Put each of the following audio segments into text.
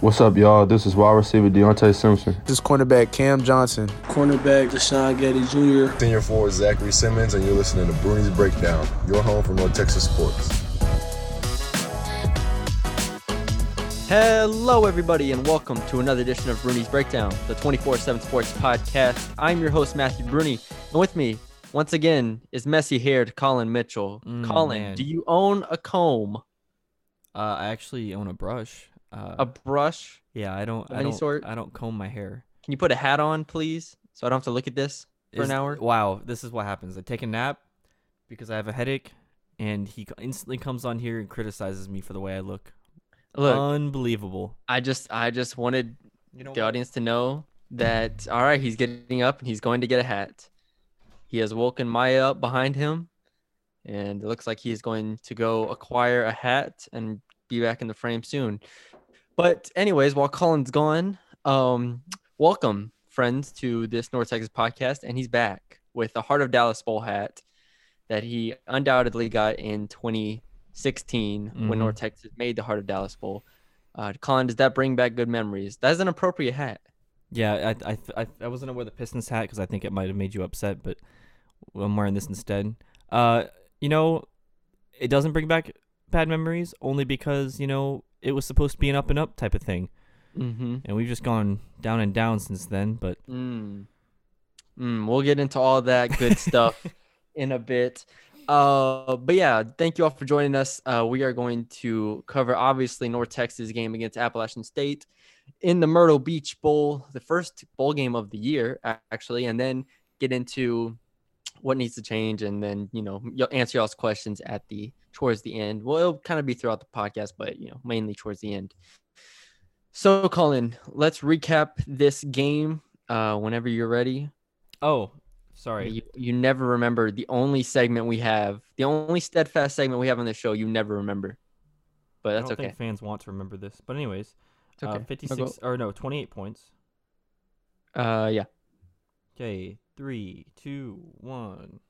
What's up, y'all? This is wide receiver Deonte Simpson. This is cornerback Cam Johnson. Cornerback Deshawn Gaddie Jr. Senior forward Zachary Simmons, and you're listening to Bruni's Breakdown, your home for North Texas sports. Hello, everybody, and welcome to another edition of Bruni's Breakdown, the 24 7 Sports Podcast. I'm your host, Matthew Bruni, and with me, once again, is messy haired Colin Mitchell. Mm, Colin, man. do you own a comb, Uh, I actually own a brush. Uh, a brush? yeah, I don't. of I any don't. sort? I don't comb my hair. Can you put a hat on, please, so I don't have to look at this for an hour? Wow, this is what happens. I take a nap because I have a headache, and he instantly comes on here and criticizes me for the way I look. Look, Unbelievable. I just, I just wanted You know the audience to know that all right, he's getting up and he's going to get a hat. He has woken Maya up behind him, and it looks like he's going to go acquire a hat and be back in the frame soon. But anyways, while Colin's gone, um, welcome friends to this North Texas podcast, and he's back with the Heart of Dallas Bowl hat that he undoubtedly got in 2016 when Mhm. North Texas made the Heart of Dallas Bowl. Uh, Colin, does that bring back good memories? That's an appropriate hat. Yeah, I I I, I wasn't gonna wear the Pistons hat because I think it might have made you upset, but I'm wearing this instead. Uh, you know, it doesn't bring back bad memories only because you know it was supposed to be an up and up type of thing, Mm-hmm. and we've just gone down and down since then. But Mm. Mm, we'll get into all that good stuff in a bit. Uh, but yeah, thank you all for joining us. Uh, we are going to cover obviously North Texas game against Appalachian State in the Myrtle Beach Bowl, the first bowl game of the year, actually, and then get into what needs to change, and then you know you'll answer y'all's questions at the towards the end. Well, it'll kind of be throughout the podcast, but you know mainly towards the end. So, Colin, let's recap this game uh, whenever you're ready. oh, sorry. You, you never remember the only segment we have, the only steadfast segment we have on the show. You never remember, but I don't okay. think fans want to remember this. But anyways, It's okay. uh, I'll 56 or no, 28 points. Uh, yeah. Okay, three, two, one.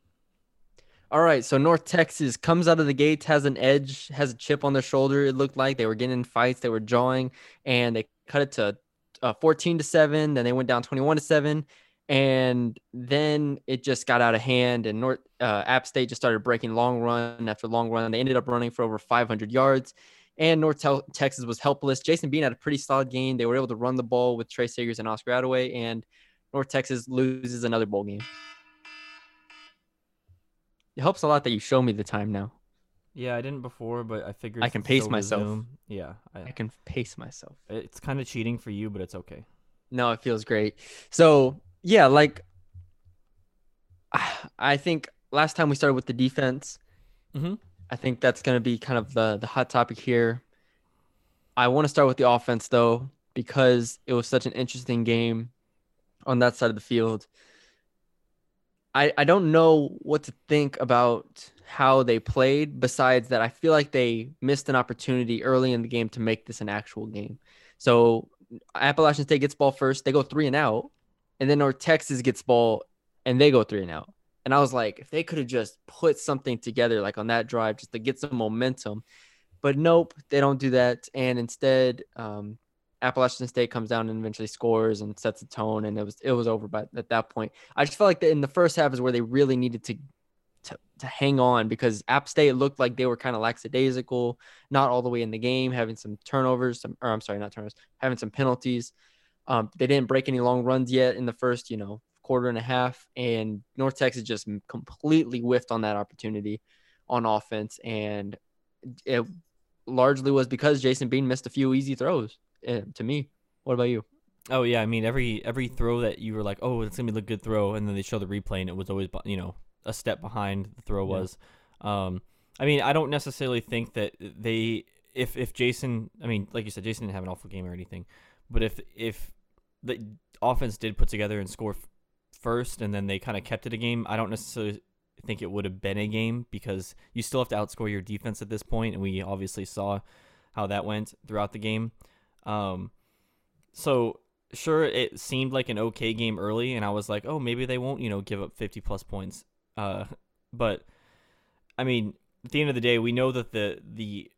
All right. So North Texas comes out of the gates, has an edge, has a chip on their shoulder. It looked like they were getting in fights, they were jawing, and they cut it to uh, 14 to seven. Then they went down 21 to seven, and then it just got out of hand. And North uh, App State just started breaking long run after long run. They ended up running for over 500 yards. And North Texas was helpless. Jason Bean had a pretty solid game. They were able to run the ball with Tre Siggers and Oscar Adaway, and North Texas loses another bowl game. It helps a lot that you show me the time now. Yeah, I didn't before, but I figured I can pace myself. Zoom- yeah, I I, can pace myself. it's kind of cheating for you, but it's okay. No, it feels great. So yeah, like I think last time we started with the defense. Mhm. I think that's going to be kind of the the hot topic here. I want to start with the offense though because it was such an interesting game on that side of the field. I I don't know what to think about how they played besides that I feel like they missed an opportunity early in the game to make this an actual game. So Appalachian State gets ball first, they go 3 and out, and then North Texas gets ball and they go 3 and out. And I was like, if they could have just put something together like on that drive just to get some momentum. But nope, they don't do that. And instead, um, Appalachian State comes down and eventually scores and sets the tone, and it was it was over But at that point. I just felt like that in the first half is where they really needed to to, to hang on because App State looked like they were kind of lackadaisical, not all the way in the game, having some turnovers, some, or I'm sorry, not turnovers, having some penalties. Um, they didn't break any long runs yet in the first, you know, quarter and a half, and North Texas just completely whiffed on that opportunity on offense, and it largely was because Jason Bean missed a few easy throws. Eh, to me, what about you? Oh yeah, I mean every every throw that you were like, oh, it's gonna be a good throw, and then they show the replay, and it was always you know a step behind the throw Yeah. was. Um, I mean, I don't necessarily think that they if if Jason, I mean, like you said, Jason didn't have an awful game or anything, but if if the offense did put together and score f- first, and then they kind of kept it a game, I don't necessarily think it would have been a game because you still have to outscore your defense at this point, and we obviously saw how that went throughout the game. Um, so sure, it seemed like an okay game early, and I was like, oh, maybe they won't, you know, give up 50 plus points. Uh, but I mean, at the end of the day, we know that the the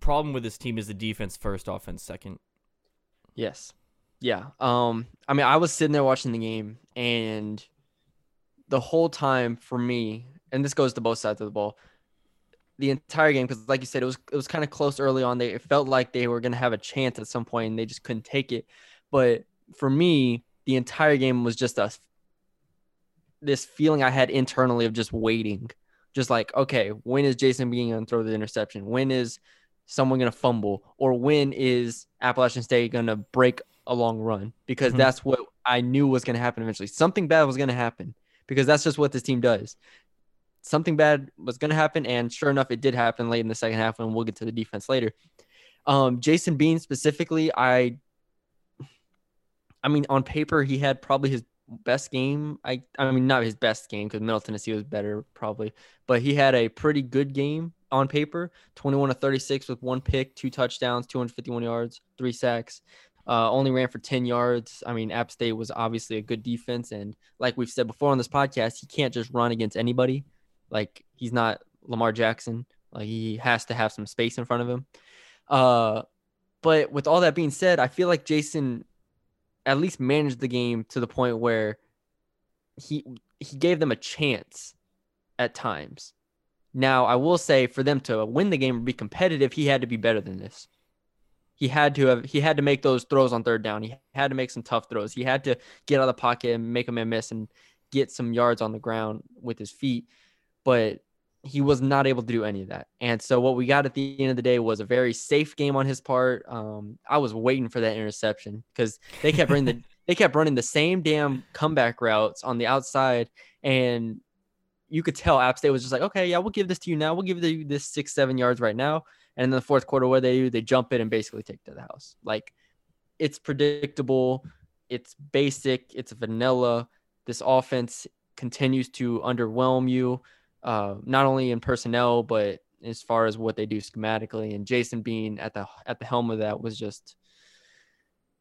problem with this team is the defense first, offense second. Yes. Yeah. Um, I mean, I was sitting there watching the game, and the whole time for me, and this goes to both sides of the ball, the entire game, because like you said, it was it was kind of close early on. They it felt like they were gonna have a chance at some point, and they just couldn't take it. But for me, the entire game was just a this feeling I had internally of just waiting, just like, okay, when is Jason Bean gonna throw the interception? When is someone gonna fumble? Or when is Appalachian State gonna break a long run? Because Mhm. that's what I knew was gonna happen eventually. Something bad was gonna happen because that's just what this team does. Something bad was gonna happen, and sure enough, it did happen late in the second half, and we'll get to the defense later. Um, Jason Bean specifically, I I mean, on paper, he had probably his best game. I I mean, not his best game because Middle Tennessee was better probably, but he had a pretty good game on paper. 21 to 36 with one pick, two touchdowns, 251 yards, three sacks. Uh, only ran for 10 yards. I mean, App State was obviously a good defense, and like we've said before on this podcast, he can't just run against anybody. Like he's not Lamar Jackson. Like he has to have some space in front of him. Uh, but with all that being said, I feel like Jason at least managed the game to the point where he he gave them a chance at times. Now, I will say for them to win the game or be competitive, he had to be better than this. He had to have he had to make those throws on third down. He had to make some tough throws. He had to get out of the pocket and make a man miss and get some yards on the ground with his feet. But he was not able to do any of that. And so what we got at the end of the day was a very safe game on his part. Um, I was waiting for that interception because they kept running the they kept running the same damn comeback routes on the outside, and you could tell App State was just like, okay, yeah, we'll give this to you now. We'll give you this six seven yards right now. And in the fourth quarter, what they do, they jump it and basically take to the house. Like it's predictable, it's basic, it's vanilla. This offense continues to underwhelm you uh, not only in personnel but as far as what they do schematically. And Jason Bean at the at the helm of that was just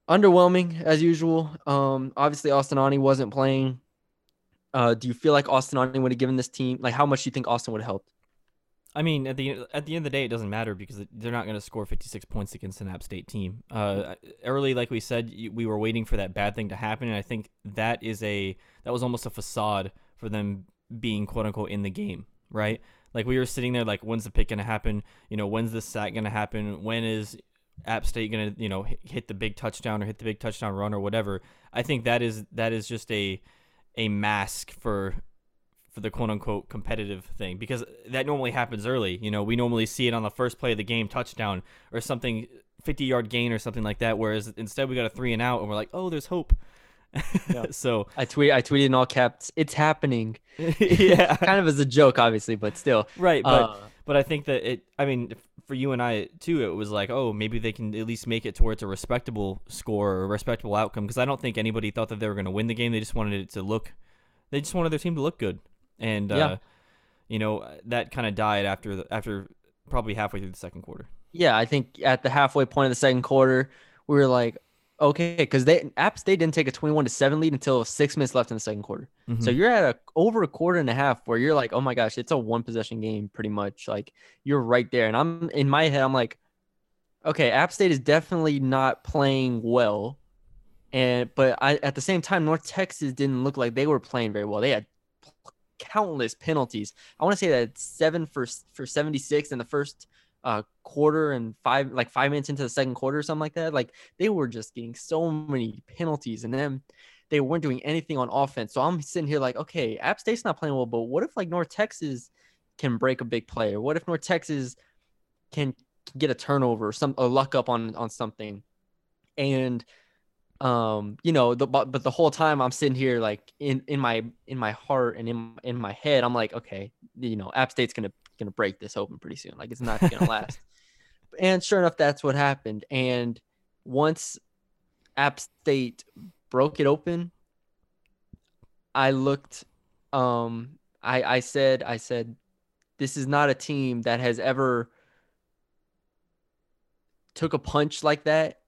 underwhelming as usual. Um, obviously Austin Aune wasn't playing. Uh, do you feel like Austin Aune would have given this team like how much do you think Austin would have helped? I mean, at the at the end of the day, it doesn't matter because they're not going to score 56 points against an App State team. Uh, early, like we said, we were waiting for that bad thing to happen, and I think that is a that was almost a facade for them being quote unquote in the game, right? Like we were sitting there, like when's the pick to happen? You know, when's the sack to happen? When is App State to you know hit, hit the big touchdown or hit the big touchdown run or whatever? I think that is that is just a a mask for for the quote unquote competitive thing because that normally happens early. You know, we normally see it on the first play of the game, touchdown or something, 50 yard gain or something like that. Whereas instead we got a three and out and we're like, oh, there's hope. Yeah. so I tweet I tweeted in all caps, it's happening. yeah, kind of as a joke, obviously, but still. right. But Uh, but I think that it. I mean, for you and I too, it was like, oh, maybe they can at least make it towards a respectable score or a respectable outcome. Because I don't think anybody thought that they were going to win the game. They just wanted it to look. They just wanted their team to look good, and Yeah. uh, you know that kind of died after the, after probably halfway through the second quarter. yeah, I think at the halfway point of the second quarter, we were like, okay, because they App State didn't take a twenty-one to seven lead until six minutes left in the second quarter. So Mhm. you're at a over a quarter and a half where you're like, oh my gosh, it's a one possession game pretty much. Like you're right there, and I'm in my head, I'm like, okay, App State is definitely not playing well, and but I at the same time, North Texas didn't look like they were playing very well. They had countless penalties. I want to say that seven for for 76 in the first uh quarter and five like five minutes into the second quarter or something like that. Like they were just getting so many penalties and then they weren't doing anything on offense. So I'm sitting here like, okay, App State's not playing well, but what if like North Texas can break a big play? Or what if North Texas can get a turnover, or some a luck up on on something? And um you know the but, but the whole time i'm sitting here like in in my in my heart and in in my head i'm like okay you know app state's gonna gonna break this open pretty soon like it's not gonna last and sure enough that's what happened and once app state broke it open i looked um i i said i said this is not a team that has ever took a punch like that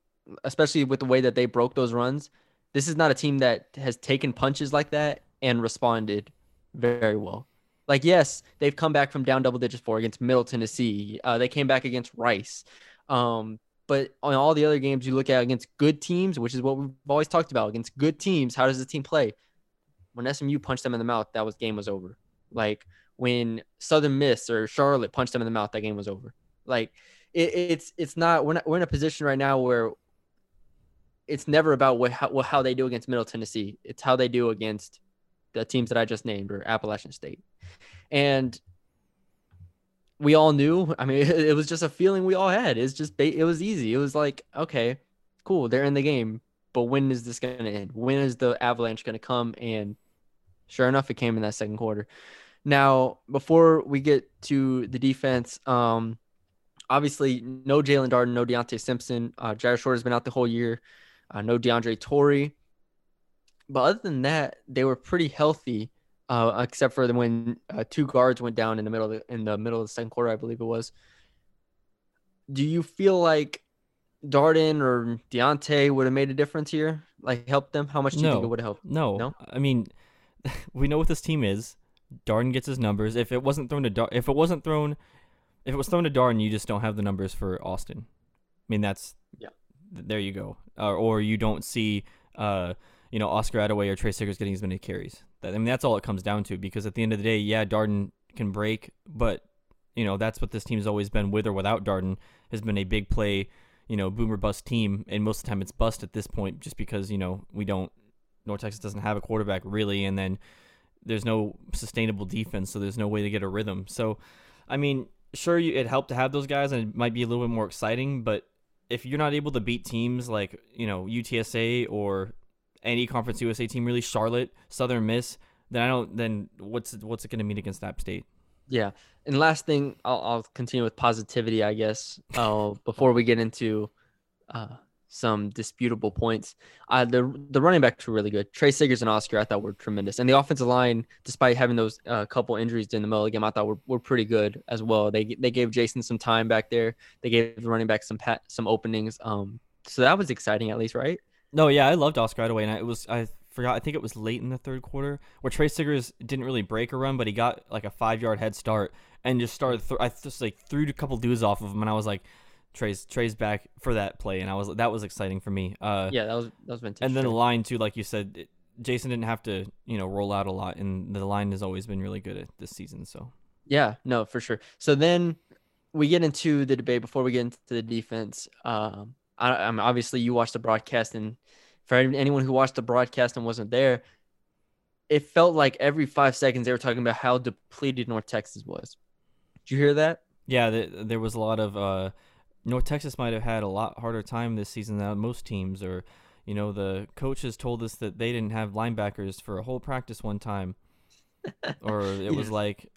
especially with the way that they broke those runs, this is not a team that has taken punches like that and responded very well. Like, yes, they've come back from down double digits four against Middle Tennessee. Uh, they came back against Rice. Um, But on all the other games you look at against good teams, which is what we've always talked about, against good teams, how does the team play? When SMU punched them in the mouth, that was game was over. Like when Southern Miss or Charlotte punched them in the mouth, that game was over. Like it, it's it's not we're not we're in a position right now where it's never about what how, how they do against Middle Tennessee. It's how they do against the teams that I just named or Appalachian State. And we all knew. I mean, it, was just a feeling we all had. It's just it was easy. It was like, okay, cool, they're in the game, but when is this going to end? When is the avalanche going to come? And sure enough, it came in that second quarter. Now, before we get to the defense, um, obviously no Jaelon Darden, no Deonte Simpson. Uh, Jyaire Short has been out the whole year. Uh, no DeAndre Torrey. But other than that, they were pretty healthy, uh, except for when uh, two guards went down in the middle of the, in the middle of the second quarter, I believe it was. Do you feel like Darden or Deonte would have made a difference here? Like helped them? How much do you No. think it would have helped? No, No? I mean, we know what this team is. Darden gets his numbers. If it wasn't thrown to Dar- if it wasn't thrown, if it was thrown to Darden, you just don't have the numbers for Austin. I mean, that's Yeah. th- There you go. Uh, or you don't see, uh, you know, Oscar Adaway or Tre Siggers getting as many carries. I mean, that's all it comes down to. Because at the end of the day, yeah, Darden can break, but you know that's what this team's always been with or without Darden has been a big play, you know, boomer bust team, and most of the time it's bust at this point just because you know we don't North Texas doesn't have a quarterback really, and then there's no sustainable defense, so there's no way to get a rhythm. So, I mean, sure, you, it helped to have those guys, and it might be a little bit more exciting. But if you're not able to beat teams like you know UTSA or any Conference USA team, really Charlotte, Southern Miss, then I don't. Then what's what's it going to mean against App State? Yeah. And last thing, I'll, I'll continue with positivity, I guess, uh, before we get into uh, some disputable points. Uh, the the running backs were really good. Tre Siggers and Oscar, I thought were tremendous. And the offensive line, despite having those uh, couple injuries in the middle of the game, I thought were, were pretty good as well. They they gave Jason some time back there. They gave the running back some pat, some openings. Um, so that was exciting, at least, right? No, yeah, I loved Oscar Adaway, and I, it was I forgot. I think it was late in the third quarter where Tre Siggers didn't really break a run, but he got like a five yard head start and just started. Th- I just like threw a couple dudes off of him, and I was like, Trey's Trey's back for that play, and I was that was exciting for me. Uh, Yeah, that was that was vintage. and then the line too, like you said, it, Jason didn't have to you know roll out a lot, and the line has always been really good at this season. So Yeah, no, for sure. So then we get into the debate before we get into the defense. Um, I, I'm obviously you watched the broadcast, and for anyone who watched the broadcast and wasn't there, it felt like every five seconds they were talking about how depleted North Texas was. Did you hear that? yeah, th- there was a lot of uh, North Texas might have had a lot harder time this season than most teams, or you know the coaches told us that they didn't have linebackers for a whole practice one time, or it was like,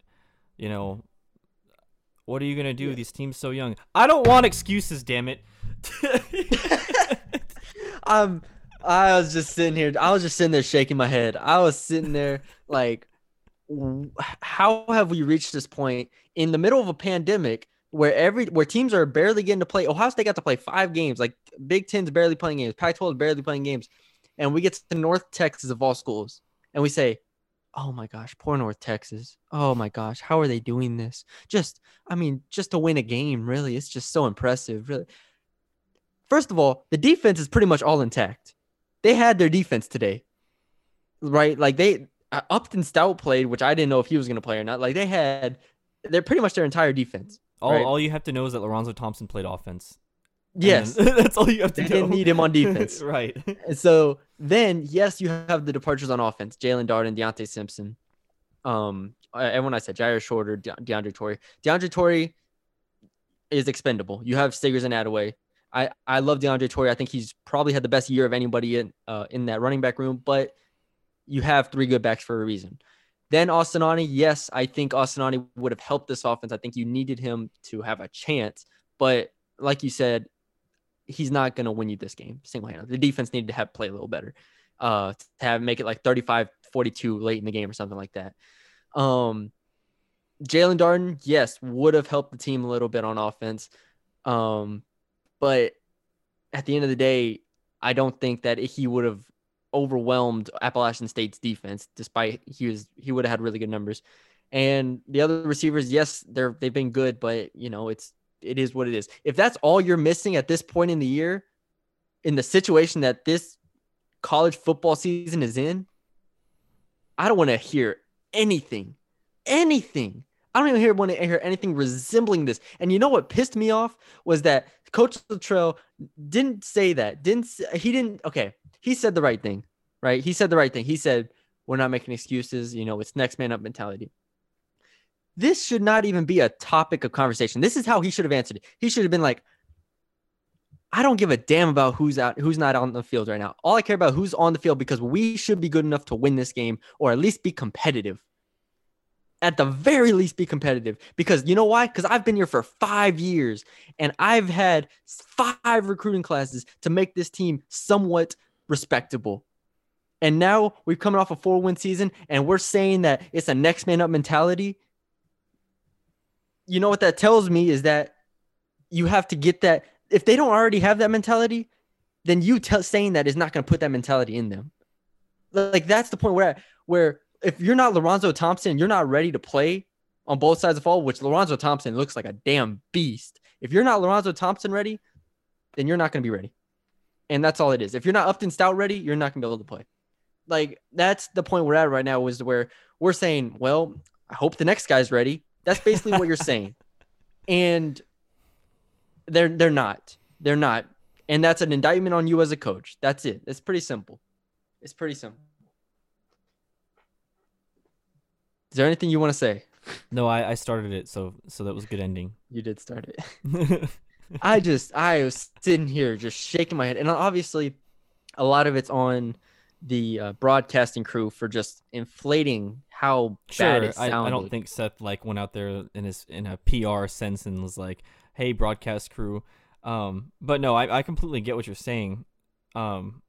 you know, what are you gonna do? With these teams so young. I don't want excuses, damn it. Um, I was just sitting here. I was just sitting there shaking my head. I was sitting there like, how have we reached this point in the middle of a pandemic where every where teams are barely getting to play? Ohio State got to play five games. Like Big Ten's barely playing games. Pac-12 is barely playing games, and we get to North Texas of all schools, and we say, "Oh my gosh, poor North Texas. Oh my gosh, how are they doing this? Just, I mean, just to win a game, really, it's just so impressive, really." First of all, the defense is pretty much all intact. They had their defense today, right? Like they uh, Upton Stout played, which I didn't know if he was going to play or not. Like they had, they're pretty much their entire defense. all, Right. all you have to know is that Lorenzo Thompson played offense. Yes, that's all you have to they know. didn't need him on defense. right. And so then, yes, you have the departures on offense: Jaelon Darden, Deonte Simpson. Um, and when I said Jyaire Shorter, De- DeAndre Torrey, DeAndre Torrey is expendable. You have Siggers and Adaway. I I love DeAndre Torrey. I think he's probably had the best year of anybody in uh in that running back room. But you have three good backs for a reason. Then Austin Aune, yes, I think Austin Aune would have helped this offense. I think you needed him to have a chance. But like you said, he's not going to win you this game single handed. The defense needed to have play a little better, uh, to have make it like 35 42 late in the game or something like that. Um, Jaelon Darden, yes, would have helped the team a little bit on offense. Um, but at the end of the day, I don't think that he would have overwhelmed Appalachian State's defense, despite he was he would have had really good numbers. And the other receivers, yes, they're they've been good, but you know, it's it is what it is. If that's all you're missing at this point in the year, in the situation that this college football season is in, I don't want to hear anything, anything. I don't even hear want to hear anything resembling this. And you know what pissed me off was that Coach Littrell didn't say that. Didn't he? Didn't. Okay, he said the right thing, right? He said the right thing. He said we're not making excuses. You know, it's next man up mentality. This should not even be a topic of conversation. This is how he should have answered it. He should have been like, I don't give a damn about who's out, who's not on the field right now. All I care about who's on the field because we should be good enough to win this game or at least be competitive. At the very least, be competitive because you know why? Because I've been here for five years and I've had five recruiting classes to make this team somewhat respectable. And now we've coming off a four win season and we're saying that it's a next man up mentality. You know what that tells me is that you have to get that if they don't already have that mentality, then you tell saying that is not going to put that mentality in them. Like that's the point where where if you're not Lorenzo Thompson, you're not ready to play on both sides of the ball, which Lorenzo Thompson looks like a damn beast. If you're not Lorenzo Thompson ready, then you're not going to be ready. And that's all it is. If you're not Upton Stout ready, you're not going to be able to play. Like that's the point we're at right now is where we're saying, well, I hope the next guy's ready. That's basically what you're saying. And they're they're not. They're not. And that's an indictment on you as a coach. That's it. It's pretty simple. It's pretty simple. Is there anything you want to say? No, I, I started it, so so that was a good ending. You did start it. I just I was sitting here just shaking my head, and obviously, a lot of it's on the uh, broadcasting crew for just inflating how sure, bad it sounded. I, I don't think Seth like went out there in his in a PR sense and was like, "Hey, broadcast crew." Um, but no, I, I completely get what you're saying. Um,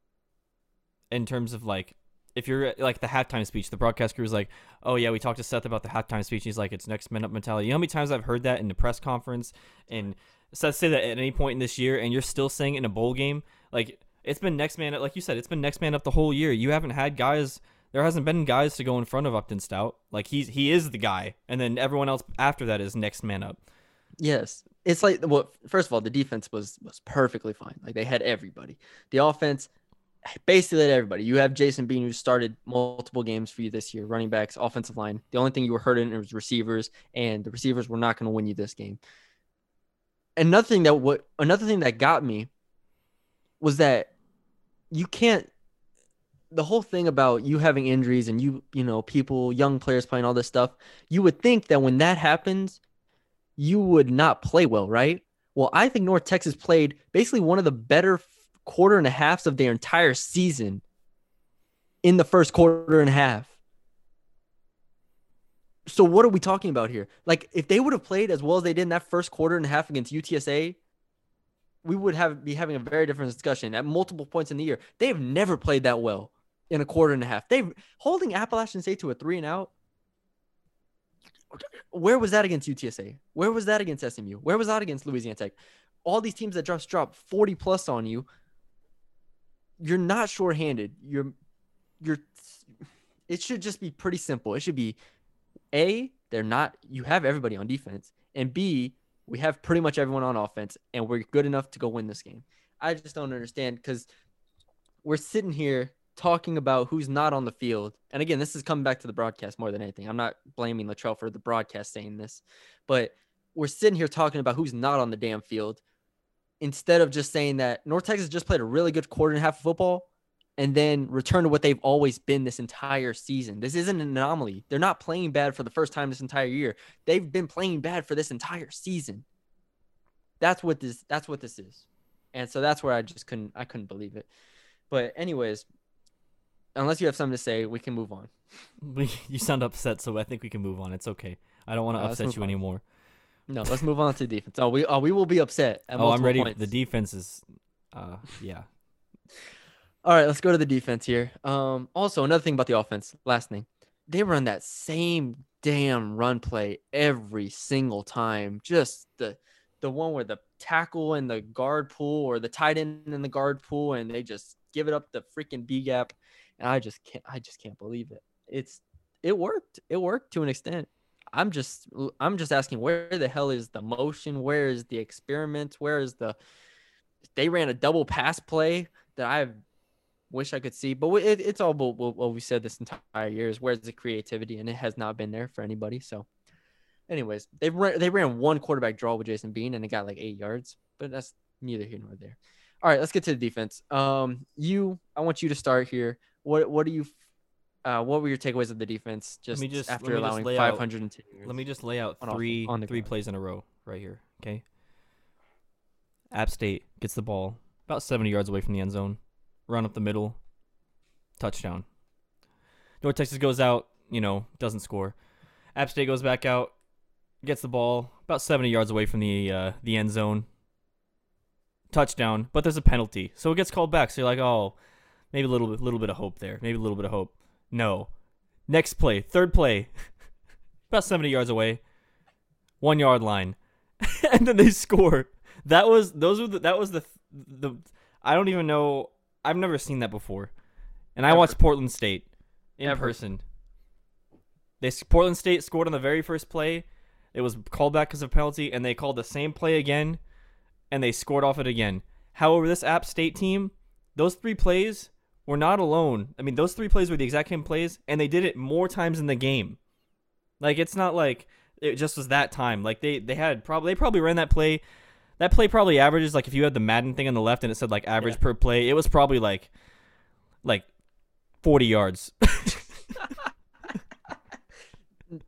in terms of like, if you're like the halftime speech, the broadcast crew is like, "Oh yeah, we talked to Seth about the halftime speech." He's like, "It's next man up mentality." You know how many times I've heard that in the press conference and Seth say that at any point in this year, and you're still saying in a bowl game, like it's been next man, up. like you said, it's been next man up the whole year. You haven't had guys. There hasn't been guys to go in front of Upton Stout. Like he's he is the guy, and then everyone else after that is next man up. Yes, it's like well, first of all, the defense was was perfectly fine. Like they had everybody. The offense basically had everybody. You have Jason Bean who started multiple games for you this year, running backs, offensive line. The only thing you were hurting was receivers, and the receivers were not going to win you this game. Another thing that what another thing that got me was that you can't the whole thing about you having injuries and you you know people young players playing all this stuff you would think that when that happens you would not play well right? Well i think north texas played basically one of the better quarter and a halves of their entire season in the first quarter and a half. So what are we talking about here? Like if they would have played as well as they did in that first quarter and a half against utsa we would have be having a very different discussion at multiple points in the year. They've never played that well in a quarter and a half. They've holding Appalachian State to a three and out. Where was that against UTSA? Where was that against SMU? Where was that against Louisiana Tech? All these teams that just drop 40 plus on you, you're not shorthanded. You're you're it should just be pretty simple. It should be A, they're not you have everybody on defense, and B, we have pretty much everyone on offense, and we're good enough to go win this game. I just don't understand because we're sitting here talking about who's not on the field. And again, this is coming back to the broadcast more than anything. I'm not blaming Littrell for the broadcast saying this, but we're sitting here talking about who's not on the damn field instead of just saying that North Texas just played a really good quarter and a half of football and then return to what they've always been this entire season. This isn't an anomaly. They're not playing bad for the first time this entire year. They've been playing bad for this entire season. That's what this that's what this is. And so that's where I just couldn't I couldn't believe it. But anyways, unless you have something to say, we can move on. You sound upset, so I think we can move on. It's okay. I don't want to uh, upset you on. anymore. No, let's move on to defense. Oh, we oh, we will be upset. oh, I'm ready. Points. The defense is, uh, yeah. All right, let's go to the defense here. Um, also another thing about the offense. Last thing, they run that same damn run play every single time. Just the the one where the tackle and the guard pull, or the tight end and the guard pull, and they just give it up the freaking B gap. And I just can't. I just can't believe it. It's it worked. It worked to an extent. I'm just I'm just asking where the hell is the motion? Where is the experiment? Where is the they ran a double pass play that I wish I could see, but it, it's all what, what we said this entire year is where's the creativity, and it has not been there for anybody. So, anyways, they ran they ran one quarterback draw with Jason Bean, and it got like eight yards, but that's neither here nor there. All right, let's get to the defense. Um, you, I want you to start here. What what do you uh, what were your takeaways of the defense just, just- after let me just allowing lay out- 510? Let me just lay out three on three plays in a row right here. Okay. App State gets the ball about 70 yards away from the end zone, run up the middle, touchdown. North Texas goes out, you know, doesn't score. App State goes back out, gets the ball about 70 yards away from the uh, the end zone, touchdown. But there's a penalty, so it gets called back. So you're like, oh, maybe a little bit, little bit of hope there. Maybe a little bit of hope. No. Next play, third play, about 70 yards away, one yard line, and then they score. That was those were the, that was the the I don't even know. I've never seen that before, and I watched Portland State in Ever. person. They Portland State scored on the very first play. It was called back because of penalty, and they called the same play again, and they scored off it again. However, this App State team, those three plays were not alone. I mean, those three plays were the exact same plays, and they did it more times in the game. Like it's not like it just was that time. Like they they had probably they probably ran that play. That play probably averages like if you had the Madden thing on the left and it said like average Yeah. per play, it was probably like like 40 yards.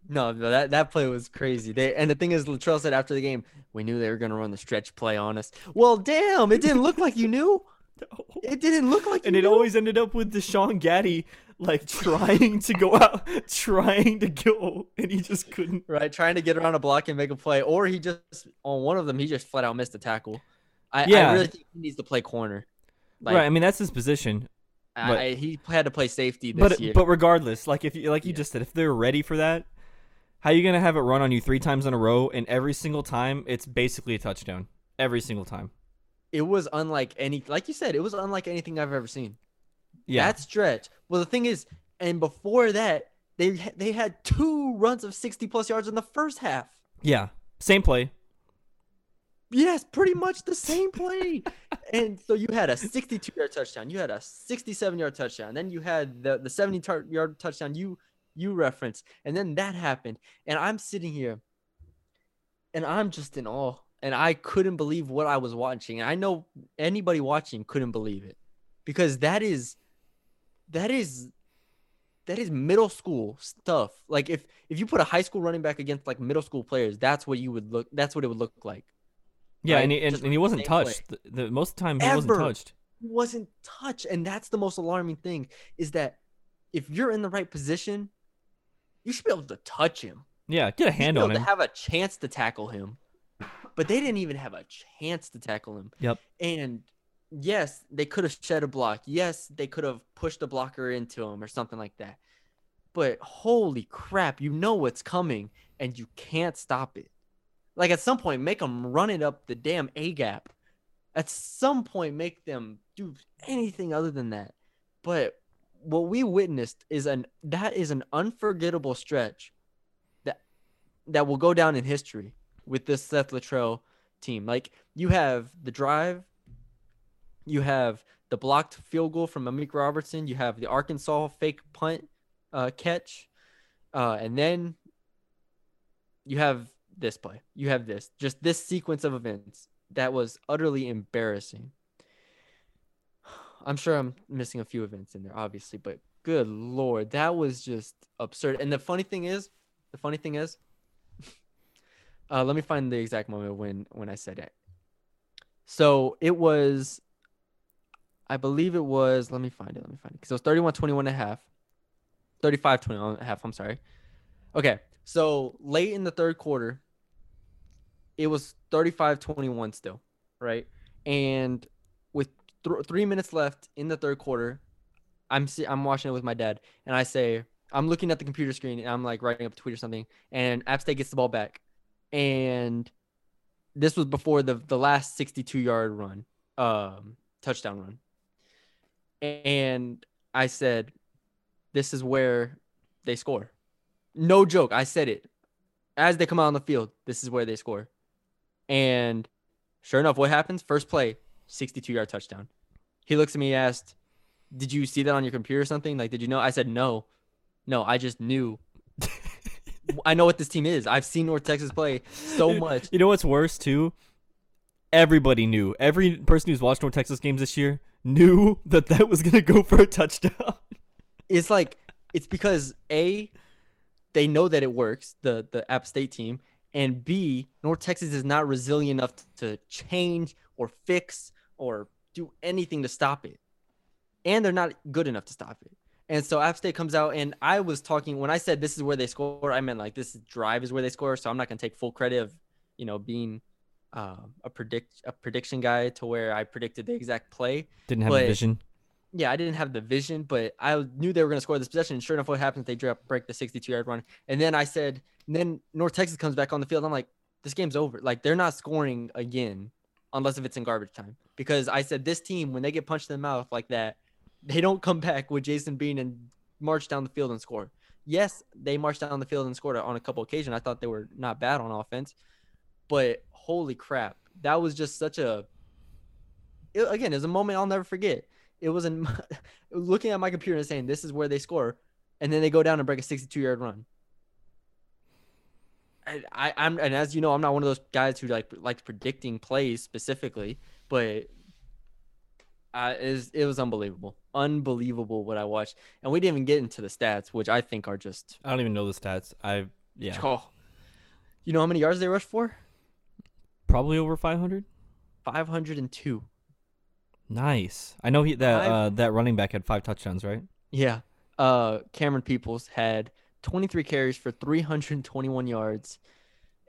No, no, that that play was crazy. They and the thing is, Littrell said after the game, we knew they were gonna run the stretch play on us. Well, damn, it didn't look like you knew. It didn't look like. and it knew. always ended up with Deshawn Gaddie like trying to go out, trying to go, and he just couldn't. right trying to get around a block and make a play, or he just on one of them he just flat out missed a tackle. I, Yeah. I really think he needs to play corner. Like, right, I mean that's his position. I- but- I- he had to play safety this But year. but regardless, like if you like you Yeah. just said, if they're ready for that, how are you gonna have it run on you three times in a row, and every single time it's basically a touchdown. Every single time. it was unlike any, like you said, it was unlike anything I've ever seen. Yeah. That stretch. Well, the thing is, and before that, they they had two runs of sixty plus yards in the first half. yeah. Same play. Yes, pretty much the same play. and so you had a 62 yard touchdown, you had a 67 yard touchdown, then you had the the 70 tar- yard touchdown you you referenced, and then that happened, and I'm sitting here, and I'm just in awe, and I couldn't believe what I was watching. And I know anybody watching couldn't believe it, because that is, that is. That is middle school stuff. Like if if you put a high school running back against like middle school players, that's what you would look. That's what it would look like. Yeah, Right, and he, and, and he wasn't touched. The, the most of the time he wasn't Ever. touched. wasn't touched. And that's the most alarming thing is that if you're in the right position, you should be able to touch him. Yeah, get a You should hand be on able him. to have a chance to tackle him. But they didn't even have a chance to tackle him. Yep. And yes, they could have shed a block. Yes, they could have pushed a blocker into him or something like that. But holy crap, you know what's coming and you can't stop it. Like at some point, make them run it up the damn A gap. At some point, make them do anything other than that. But what we witnessed is an that is an unforgettable stretch that that will go down in history with this Seth Littrell team. Like you have the drive, you have the blocked field goal from Amik Robertson, you have the Arkansas fake punt uh, catch, uh, and then you have this play. You have this, just this sequence of events that was utterly embarrassing. I'm sure I'm missing a few events in there, obviously, but good lord, that was just absurd. And the funny thing is, the funny thing is, uh, let me find the exact moment when when I said it. So it was, I believe it was. Let me find it. Let me find it. Because it was 31 21 and a half. 35 21 and a half. I'm sorry. Okay. So late in the third quarter, it was 35 21 still, right? And with th- three minutes left in the third quarter, I'm see- I'm watching it with my dad, and I say I'm looking at the computer screen, and I'm like writing up a tweet or something, and App State gets the ball back, and this was before the the last 62 yard run, um, touchdown run, and I said, this is where they score. No joke, I said it. as they come out on the field, this is where they score. And sure enough, what happens? First play, 62 yard touchdown. He looks at me, and asked, Did you see that on your computer or something? Like, did you know? I said, No. No, I just knew. I know what this team is. I've seen North Texas play so much. You know what's worse too? Everybody knew. Every person who's watched North Texas games this year knew that that was gonna go for a touchdown. It's like it's because A, they know that it works, the the App State team, and B, North Texas is not resilient enough to change or fix or do anything to stop it. And they're not good enough to stop it. And so App State comes out, and I was talking when I said this is where they score. I meant like this drive is where they score. So I'm not gonna take full credit of, you know, being uh, a predict a prediction guy to where I predicted the exact play. Didn't have But- a vision. Yeah, I didn't have the vision, but I knew they were gonna score this possession. And sure enough, what happens? They drop break the 62 yard run, and then I said, and then North Texas comes back on the field. I'm like, this game's over. Like they're not scoring again, unless if it's in garbage time. Because I said this team, when they get punched in the mouth like that, they don't come back with Jason Bean and march down the field and score. Yes, they marched down the field and scored on a couple occasions. I thought they were not bad on offense, but holy crap, that was just such a. It, again, it's a moment I'll never forget. It was in looking at my computer and saying this is where they score, and then they go down and break a 62 yard run. I, I I'm and as you know, I'm not one of those guys who like likes predicting plays specifically, but uh, it, was, it was unbelievable, unbelievable what I watched, and we didn't even get into the stats, which I think are just I don't even know the stats. I yeah, oh. You know how many yards they rushed for? probably over 500. 502. Nice. I know he that uh, that running back had five touchdowns, right? Yeah. Uh, Camerun Peoples had 23 carries for 321 yards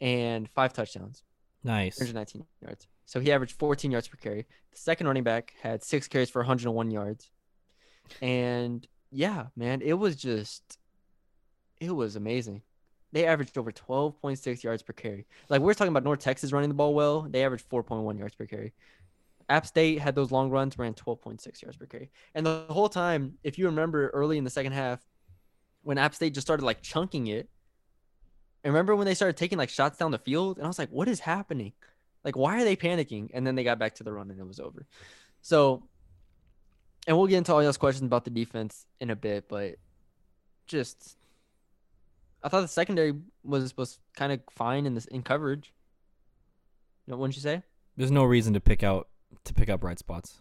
and five touchdowns, Nice. 119 yards. So he averaged 14 yards per carry. The second running back had six carries for 101 yards. And yeah, man, it was just, it was amazing. They averaged over 12.6 yards per carry. Like we we're talking about North Texas running the ball well, they averaged 4.1 yards per carry. App State had those long runs, ran 12.6 yards per carry. And the whole time, if you remember early in the second half, when App State just started like chunking it, and remember when they started taking like shots down the field? And I was like, what is happening? Like, why are they panicking? And then they got back to the run and it was over. So, and we'll get into all those questions about the defense in a bit, but just, I thought the secondary was was kind of fine in this in coverage. You know, wouldn't you say? There's no reason to pick out to pick up bright spots.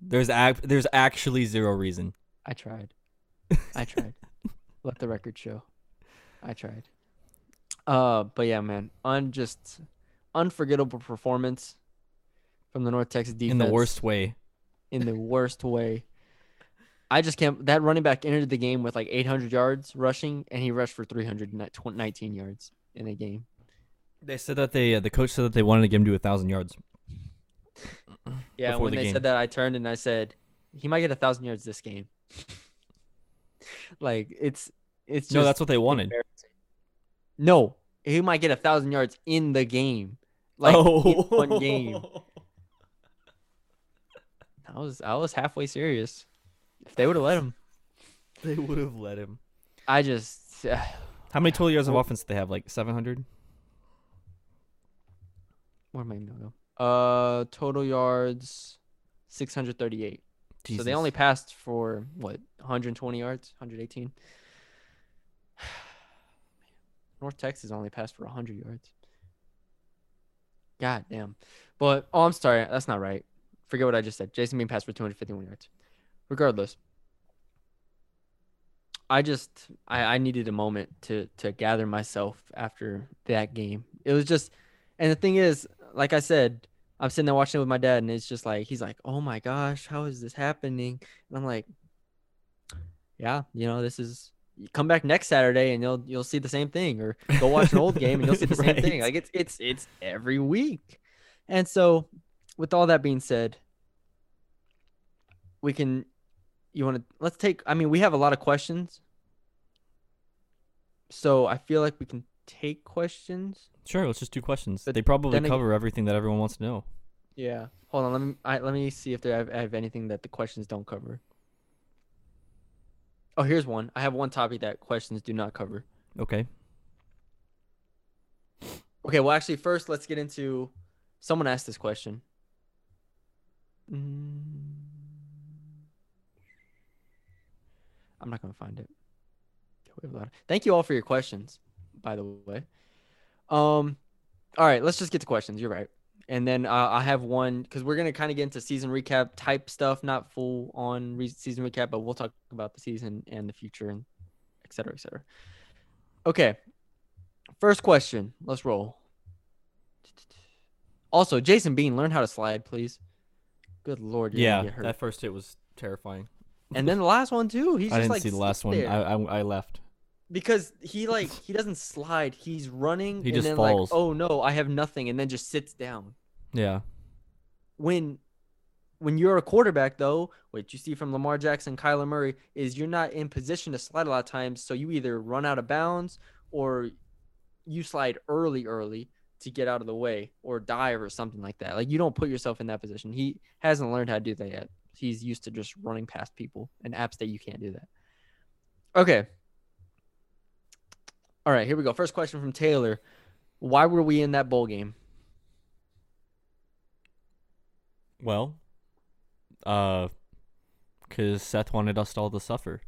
There's ac- there's actually zero reason. I tried. I tried. Let the record show. I tried. Uh, but yeah, man, un just unforgettable performance from the North Texas defense In the worst way. in the worst way. I just can't. That running back entered the game with like 800 yards rushing, and he rushed for 319 yards in a game. They said that they uh, the coach said that they wanted to get him to a thousand yards. Yeah, when the they game. said that, I turned and I said, he might get a thousand yards this game. like it's it's just no, that's what they wanted. No, he might get a thousand yards in the game, like oh, in one oh. game. I was I was halfway serious. If they would have let him, they would have let him. I just uh, How many total yards of offense did they have? Like seven hundred. where am I gonna go? Uh, total yards, six hundred thirty-eight. So they only passed for what 120 yards, 118. North Texas only passed for 100 yards. God damn. But oh, I'm sorry, that's not right. Forget what I just said. Jason Bean passed for 251 yards. Regardless, I just I, I needed a moment to to gather myself after that game. It was just, and the thing is, like I said, I'm sitting there watching it with my dad, and it's just like he's like, "Oh my gosh, how is this happening?" And I'm like, "Yeah, you know, this is." You come back next Saturday, and you'll you'll see the same thing, or go watch an old game, and you'll see the same thing. Like it's it's it's every week. And so, with all that being said, we can. You want to let's take. I mean, we have a lot of questions, so I feel like we can take questions. Sure, let's just do questions. But they probably cover everything that everyone wants to know. Yeah. Hold on. Let me I, let me see if there I have, I have anything that the questions don't cover. Oh, here's one. I have one topic that questions do not cover. Okay. Okay, well, actually, first let's get into. Someone asked this question. Mm. I'm not gonna find it. We have a lot of- Thank you all for your questions, by the way. Um, all right, let's just get to questions. You're right, and then uh, I have one because we're gonna kind of get into season recap type stuff, not full on re- season recap, but we'll talk about the season and the future and et cetera, et cetera. Okay, first question. Let's roll. Also, Jason Bean, learn how to slide, please. Good lord, Yeah, gonna get hurt. that first hit was terrifying. and then the last one too. He's I just didn't like see the last one. I, I I left. Because he like he doesn't slide. He's running He and just then falls. like, oh no, I have nothing, and then just sits down. Yeah. When when you're a quarterback though, what you see from Lamar Jackson, Kyler Murray is you're not in position to slide a lot of times, so you either run out of bounds or you slide early, early to get out of the way or dive or something like that. Like you don't put yourself in that position. He hasn't learned how to do that yet. He's used to just running past people. And App State, you can't do that. Okay. All right, here we go. First question from Taylor. Why were we in that bowl game? Well, uh, because Seth wanted us all to suffer.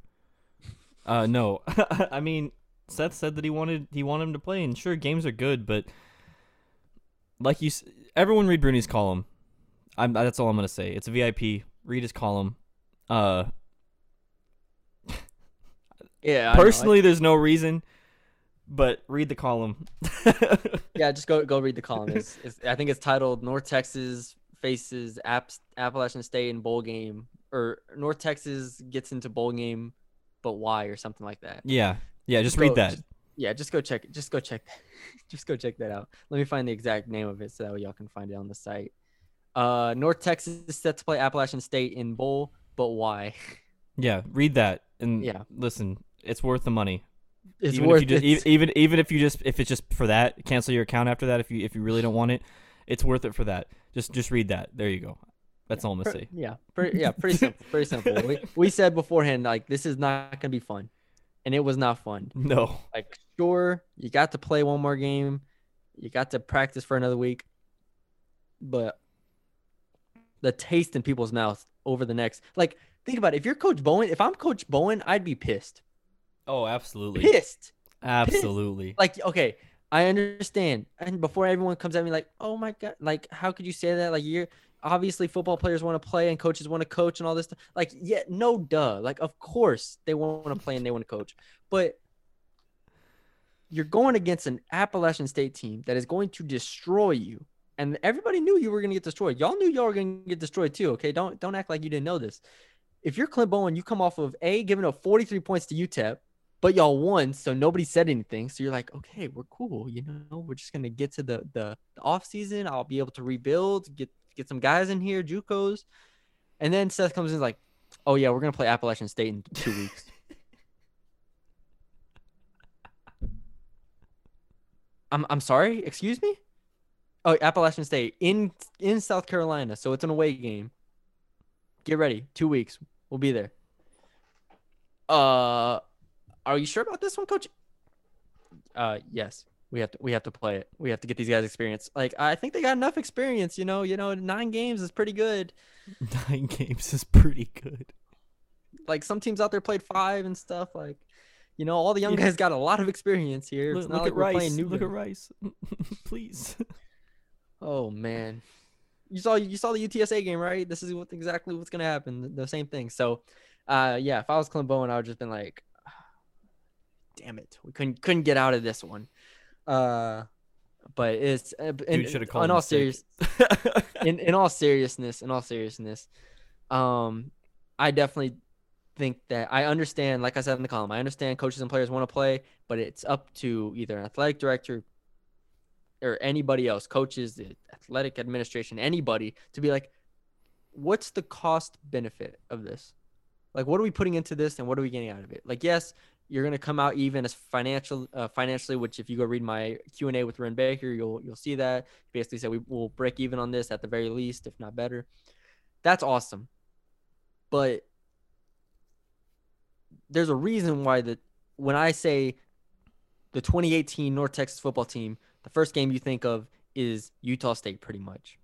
Uh, no, I mean Seth said that he wanted he wanted him to play, and sure, games are good, but like you, everyone read Bruni's column. I'm that's all I'm gonna say. It's a VIP. Read his column. Uh, Yeah. I. I- personally, there's no reason, but read the column. yeah, just go go read the column. It's, it's, I think it's titled North Texas faces Apps, Appalachian State in bowl game, or North Texas gets into bowl game, but why or something like that. yeah, yeah. Just Go- read that. just- yeah, just go check. Just go check that. just go check that out. Let me find the exact name of it so that way y'all can find it on the site. Uh, North Texas is set to play Appalachian State in bowl, but why? Yeah, read that and Yeah. listen. It's worth the money. It's even worth if you just, it. even even if you just if it's just for that, cancel your account after that. If you if you really don't want it, it's worth it for that. Just just read that. There you go. That's all I'm gonna Pre- say. Yeah, pretty, yeah, pretty simple. Pretty simple. We, we said beforehand like this is not gonna be fun, and it was not fun. No. Like sure, you got to play one more game, you got to practice for another week, but the taste in people's mouths over the next like think about it. If you're Coach Bowen, if I'm Coach Bowen, I'd be pissed. Oh, absolutely. Pissed. Absolutely. Like okay, I understand. And before everyone comes at me like, "Oh my god, like how could you say that? Like you're obviously football players want to play and coaches want to coach and all this stuff." Like, yeah, no duh. Like of course they want to play and they want to coach. But you're going against an Appalachian State team that is going to destroy you. And everybody knew you were going to get destroyed. Y'all knew y'all were going to get destroyed too, okay? Don't don't act like you didn't know this. If you're Clint Bowen, you come off of A giving up 43 points to UTEP, but y'all won, so nobody said anything. So you're like, okay, we're cool. You know, we're just gonna get to the the, the off season. I'll be able to rebuild, get get some guys in here, JUCOs, and then Seth comes in like, oh yeah, we're gonna play Appalachian State in two weeks. I'm I'm sorry, excuse me. Oh, Appalachian State in in South Carolina, so it's an away game. Get ready, two weeks, we'll be there. Uh, are you sure about this one, Coach? Uh, yes. We have to we have to play it. We have to get these guys experience. Like I think they got enough experience. You know, you know, nine games is pretty good. Nine games is pretty good. Like some teams out there played five and stuff. Like, you know, all the young Yeah. guys got a lot of experience here. It's Look, not look like at we're Rice. playing new. Look at. Rice. Please. Oh man, you saw you saw the UTSA game, right? This is what exactly what's gonna happen. The, the same thing. So, uh, yeah, if I was Clint Bowen, I would just been like, damn it, we couldn't couldn't get out of this one. Uh, but it's uh, in, in all serious in in all seriousness, in all seriousness, um, I definitely think that I understand. Like I said in the column, I understand coaches and players want to play, but it's up to either an athletic director or anybody else, coaches, the athletic administration, anybody, to be like, what's the cost benefit of this? Like, what are we putting into this, and what are we getting out of it? Like, yes, you're gonna come out even as financial, uh, financially. Which, if you go read my Q and A with Wren Baker, you'll you'll see that basically said we will break even on this at the very least, if not better. That's awesome, but there's a reason why that when I say the 2018 North Texas football team the first game you think of is Utah State, pretty much,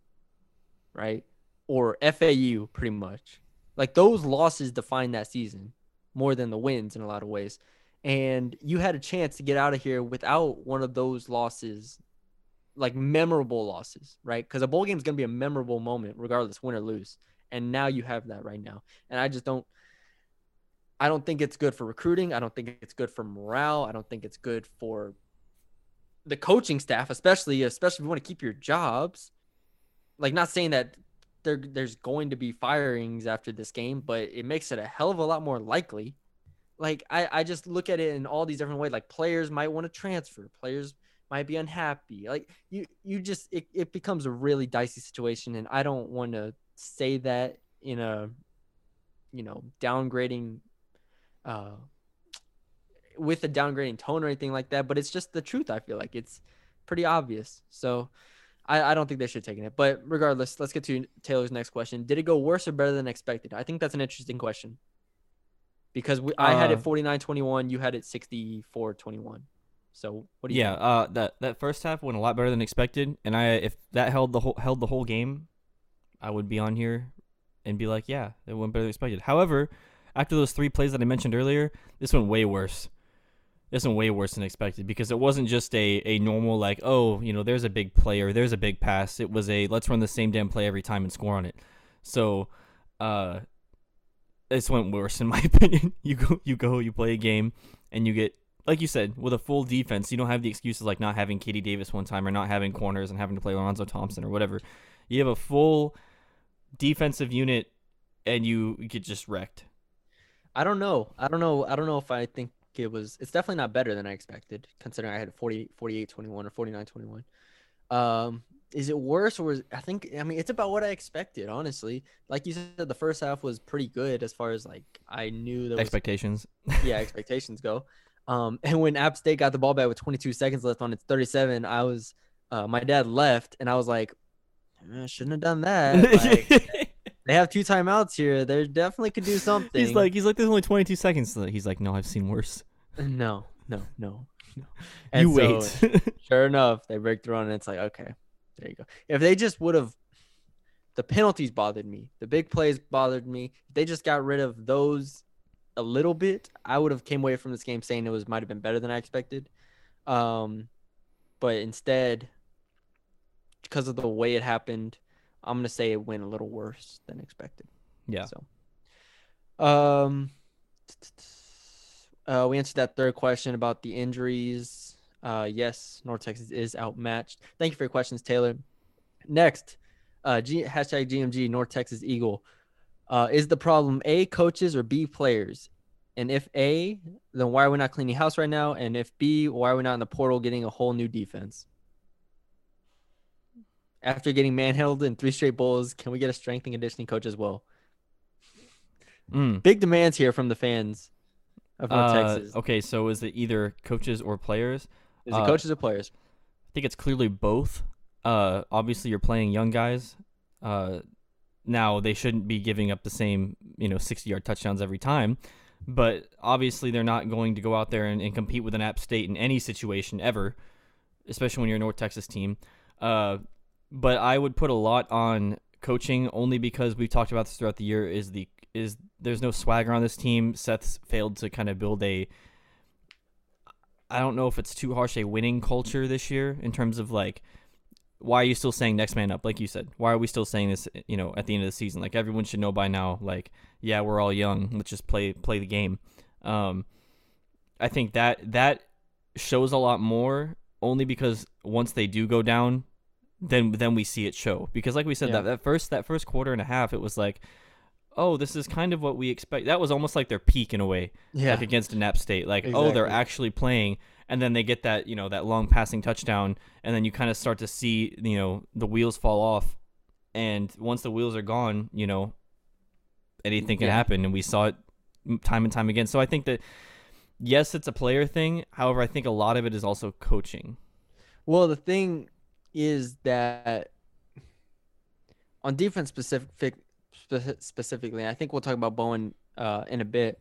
right? Or FAU, pretty much. Like those losses define that season more than the wins in a lot of ways. And you had a chance to get out of here without one of those losses, like memorable losses, right? Because a bowl game is going to be a memorable moment, regardless, win or lose. And now you have that right now. And I just don't. I don't think it's good for recruiting. I don't think it's good for morale. I don't think it's good for the coaching staff, especially especially if you want to keep your jobs. Like not saying that there there's going to be firings after this game, but it makes it a hell of a lot more likely. Like I, I just look at it in all these different ways. Like players might want to transfer, players might be unhappy. Like you you just it, it becomes a really dicey situation and I don't want to say that in a you know downgrading uh with a downgrading tone or anything like that, but it's just the truth. I feel like it's pretty obvious. So I, I don't think they should have taken it. But regardless, let's get to Taylor's next question. Did it go worse or better than expected? I think that's an interesting question. Because we, I had it Uh, 49-21, you had it 64-21. So what do you Yeah, think? uh, that that first half went a lot better than expected, and I if that held the whole held the whole game, I would be on here and be like, yeah, it went better than expected. However, after those three plays that I mentioned earlier, this went way worse. This went way worse than expected because it wasn't just a, a normal like, oh, you know, there's a big play or there's a big pass. It was a let's run the same damn play every time and score on it. So, uh, this went worse in my opinion. You go, you go, you play a game, and you get like you said, with a full defense, you don't have the excuses like not having KD Davis one time or not having corners and having to play Alonzo Thompson or whatever. You have a full defensive unit and you get just wrecked. I don't know. I don't know. I don't know if I think it was it's definitely not better than I expected, considering I had 40 48-21 or 49-21. Um is it worse or is, I think I mean it's about what I expected, honestly. Like you said, the first half was pretty good as far as like I knew there was Expectations. yeah, expectations go. Um, and when App State got the ball back with 22 seconds left on its 37, I was, uh, my dad left, and I was like, "Eh, shouldn't have done that. Like, they have two timeouts here. They definitely could do something. he's like, he's like, there's only 22 seconds. He's like, no, I've seen worse. No, no, no, no. you And so, wait. sure enough, they break through and it's like, okay, there you go. If they just would have, the penalties bothered me. The big plays bothered me. If they just got rid of those a little bit, I would have came away from this game saying it was might have been better than I expected. Um, but instead, because of the way it happened, I'm gonna say it went a little worse than expected. yeah. So, um, uh, we answered that third question about the injuries. Uh, yes, North Texas is outmatched. Thank you for your questions, Taylor. Next, uh, G- hashtag GMG North Texas Eagle. Uh, is the problem A coaches or B players? And if A, then why are we not cleaning house right now? And if B, why are we not in the portal getting a whole new defense? After getting manhandled in three straight bowls, can we get a strength and conditioning coach as well? Mm. Big demands here from the fans of North Uh, Texas. okay, so is it either coaches or players? Is it uh, coaches or players? I think it's clearly both. Uh, obviously, you're playing young guys. Uh, now they shouldn't be giving up the same, you know, 60-yard touchdowns every time. But obviously, they're not going to go out there and, and compete with an App State in any situation ever, especially when you're a North Texas team. Uh, but I would put a lot on coaching only because we've talked about this throughout the year. Is the is there's no swagger on this team. Seth's failed to kind of build a I don't know if it's too harsh a winning culture this year in terms of like why are you still saying next man up? Like you said why are we still saying this you know at the end of the season? Like everyone should know by now like yeah we're all young. Let's just play play the game. Um i think that that shows a lot more only because once they do go down then then we see it show. Because like we said Yeah. that, that first that first quarter and a half it was like oh this is kind of what we expect that was almost like their peak in a way Yeah. like against a Nap State. Like, oh, they're actually playing, and then they get that you know that long passing touchdown, and then you kind of start to see you know the wheels fall off, and once the wheels are gone, you know anything can Yeah. happen, and we saw it time and time again. So I think that yes, it's a player thing. However, I think a lot of it is also coaching. Well, the thing is that on defense specific speci- specifically, I think we'll talk about Bowen uh, in a bit.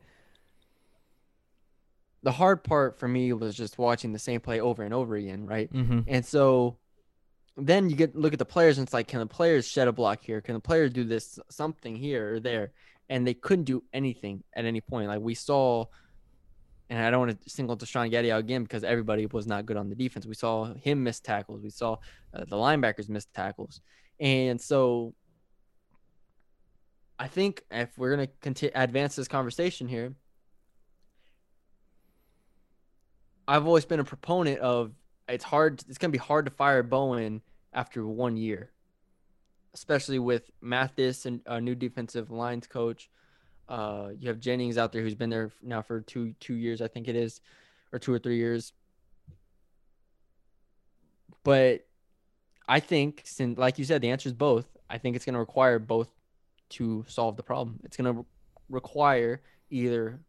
the hard part for me was just watching the same play over and over again, right? Mm-hmm. And so then you get look at the players and it's like, can the players shed a block here? Can the players do this something here or there? And they couldn't do anything at any point. Like we saw, and I don't want to single to Deshawn Gaddie out again because everybody was not good on the defense. We saw him miss tackles. We saw uh, the linebackers miss tackles. And so I think if we're gonna continue advance this conversation here, I've always been a proponent of it's hard. It's gonna be hard to fire Bowen after one year, especially with Mathis and a new defensive lines coach. Uh, you have Jennings out there who's been there now for two two years, I think it is, or two or three years. But I think, since like you said, the answer is both. I think it's going to require both to solve the problem. It's going to re- require either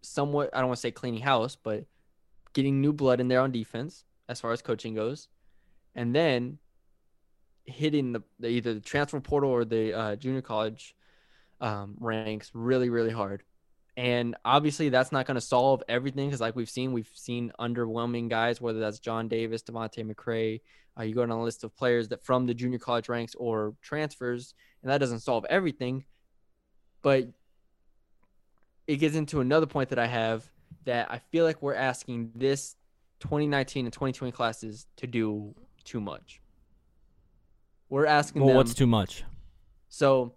somewhat, I don't want to say cleaning house, but getting new blood in there on defense as far as coaching goes, and then hitting the, the either the transfer portal or the uh, junior college um, ranks really, really hard. And obviously, that's not going to solve everything because, like we've seen, we've seen underwhelming guys, whether that's John Davis, Devontae McCray. Uh, you go on a list of players that from the junior college ranks or transfers, and that doesn't solve everything. But it gets into another point that I have that I feel like we're asking this 2019 and 2020 classes to do too much. We're asking Well, them. what's too much? So,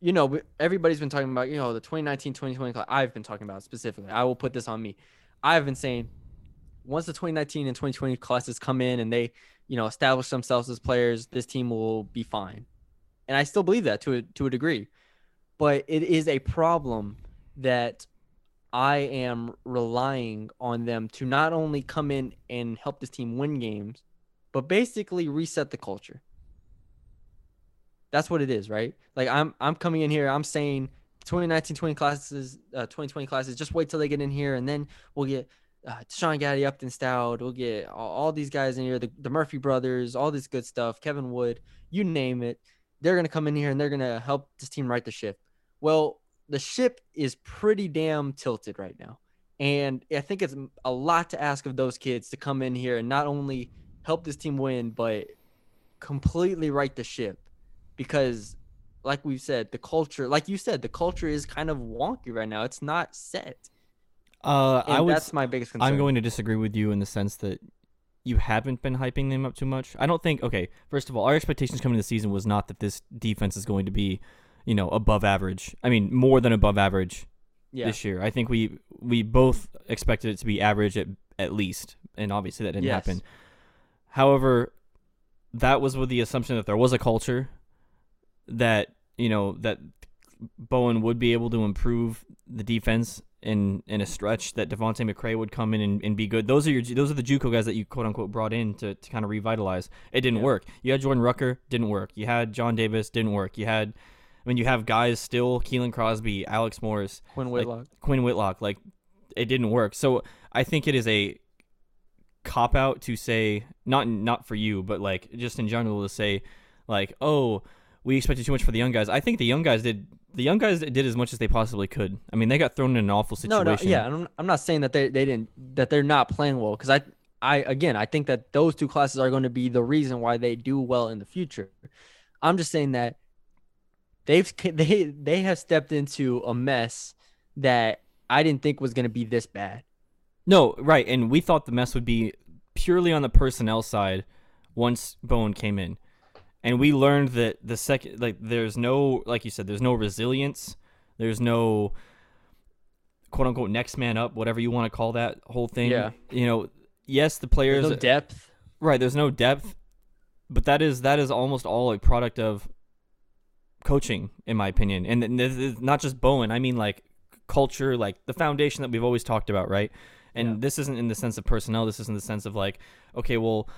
you know, everybody's been talking about, you know, the 2019 2020 class. I've been talking about specifically. I will put this on me. I've been saying once the 2019 and 2020 classes come in and they, you know, establish themselves as players, this team will be fine. And I still believe that to a, to a degree. But it is a problem that I am relying on them to not only come in and help this team win games, but basically reset the culture. That's what it is, right? Like I'm I'm coming in here, I'm saying 2019 20 classes, uh, 2020 classes, just wait till they get in here and then we'll get uh, Deshawn Gaddie, Upton Stout, we'll get all, all these guys in here, the, the Murphy brothers, all this good stuff, Kevin Wood, you name it. They're going to come in here and they're going to help this team right the ship. Well, the ship is pretty damn tilted right now. And I think it's a lot to ask of those kids to come in here and not only help this team win, but completely right the ship. Because, like we've said, the culture, like you said, the culture is kind of wonky right now. It's not set. Uh, And I would. that's my biggest concern. I'm going to disagree with you in the sense that you haven't been hyping them up too much. I don't think. Okay, first of all, our expectations coming into the season was not that this defense is going to be, you know, above average. I mean, more than above average yeah. this year. I think we we both expected it to be average at at least, and obviously that didn't Yes. happen. However, that was with the assumption that there was a culture that you know that Bowen would be able to improve the defense in in a stretch that Devontae McCray would come in and, and be good. Those are your those are the JUCO guys that you quote unquote brought in to, to kind of revitalize. It didn't Yeah. work. You had Jordan Rucker, didn't work. You had John Davis, didn't work. You had I mean you have guys still Keelan Crosby, Alex Morris, Quinn like, Whitlock. Quinn Whitlock. Like it didn't work. So I think it is a cop out to say not not for you, but like just in general to say like oh we expected too much for the young guys. I think the young guys did the young guys did as much as they possibly could. I mean they got thrown in an awful No, situation. no, yeah, I'm, I'm not saying that they, they didn't that they're not playing well because I I again I think that those two classes are going to be the reason why they do well in the future. I'm just saying that they've they they have stepped into a mess that I didn't think was going to be this bad. No, right, and we thought the mess would be purely on the personnel side once Bowen came in. And we learned that the second like there's no like you said, there's no resilience, there's no quote unquote next man up, whatever you want to call that whole thing. Yeah. You know, yes, the There's players no depth. Right, there's no depth, but that is that is almost all a product of coaching, in my opinion, and, and this is not just Bowen. I mean, like culture, like the foundation that we've always talked about, right? And Yeah. this isn't in the sense of personnel. This is in the sense of like, okay, well,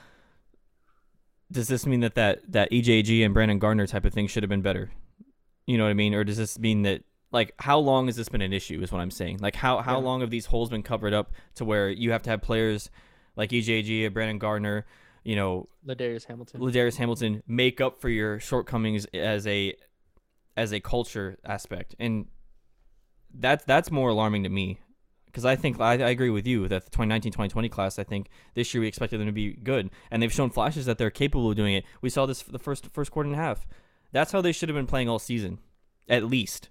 does this mean that that that EJG and Brandon Gardner type of thing should have been better? You know what I mean? Or does this mean that like how long has this been an issue? Is what I'm saying. Like how how Yeah. long have these holes been covered up to where you have to have players like EJG and Brandon Gardner, you know, Ladarius Hamilton. Ladarius Hamilton make up for your shortcomings as a as a culture aspect, and that's that's more alarming to me. Because I think I, I agree with you that the 2019-2020 class. I think this year we expected them to be good, and they've shown flashes that they're capable of doing it. We saw this for the first first quarter and a half. That's how they should have been playing all season, at least.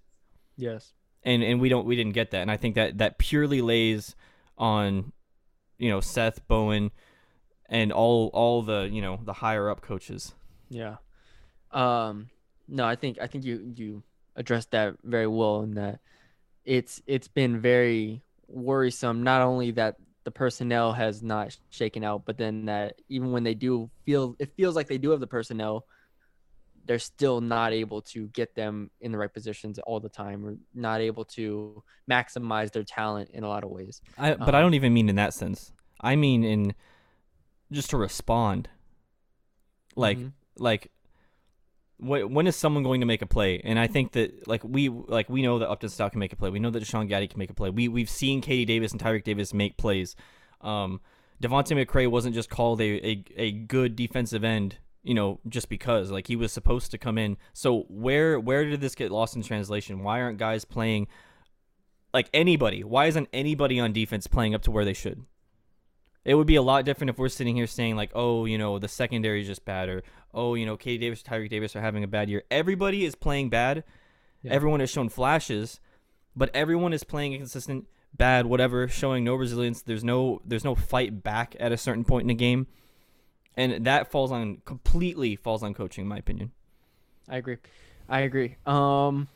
Yes. And and we don't we didn't get that, and I think that that purely lays on, you know, Seth Bowen, and all all the you know the higher up coaches. Yeah. Um. No, I think I think you you addressed that very well in that it's it's been very worrisome. Not only that the personnel has not shaken out, but then that even when they do feel it feels like they do have the personnel, they're still not able to get them in the right positions all the time, or not able to maximize their talent in a lot of ways. I but I Um, don't even mean in that sense. I mean in just to respond. Like Mhm. like when is someone going to make a play? And I think that like we like we know that Upton Stout can make a play. We know that Deshawn Gaddie can make a play. We we've seen KD Davis and Tyreek Davis make plays. Um, Devontae McCray wasn't just called a, a a good defensive end, you know, just because like he was supposed to come in. So where where did this get lost in translation? Why aren't guys playing like anybody? Why isn't anybody on defense playing up to where they should? It would be a lot different if we're sitting here saying like, oh, you know, the secondary is just bad, or oh, you know, KD Davis, Tyreek Davis are having a bad year. Everybody is playing bad. Yeah. Everyone has shown flashes, but everyone is playing inconsistent, bad, whatever, showing no resilience. There's no there's no fight back at a certain point in the game, and that falls on completely falls on coaching, in my opinion. I agree. I agree. Um,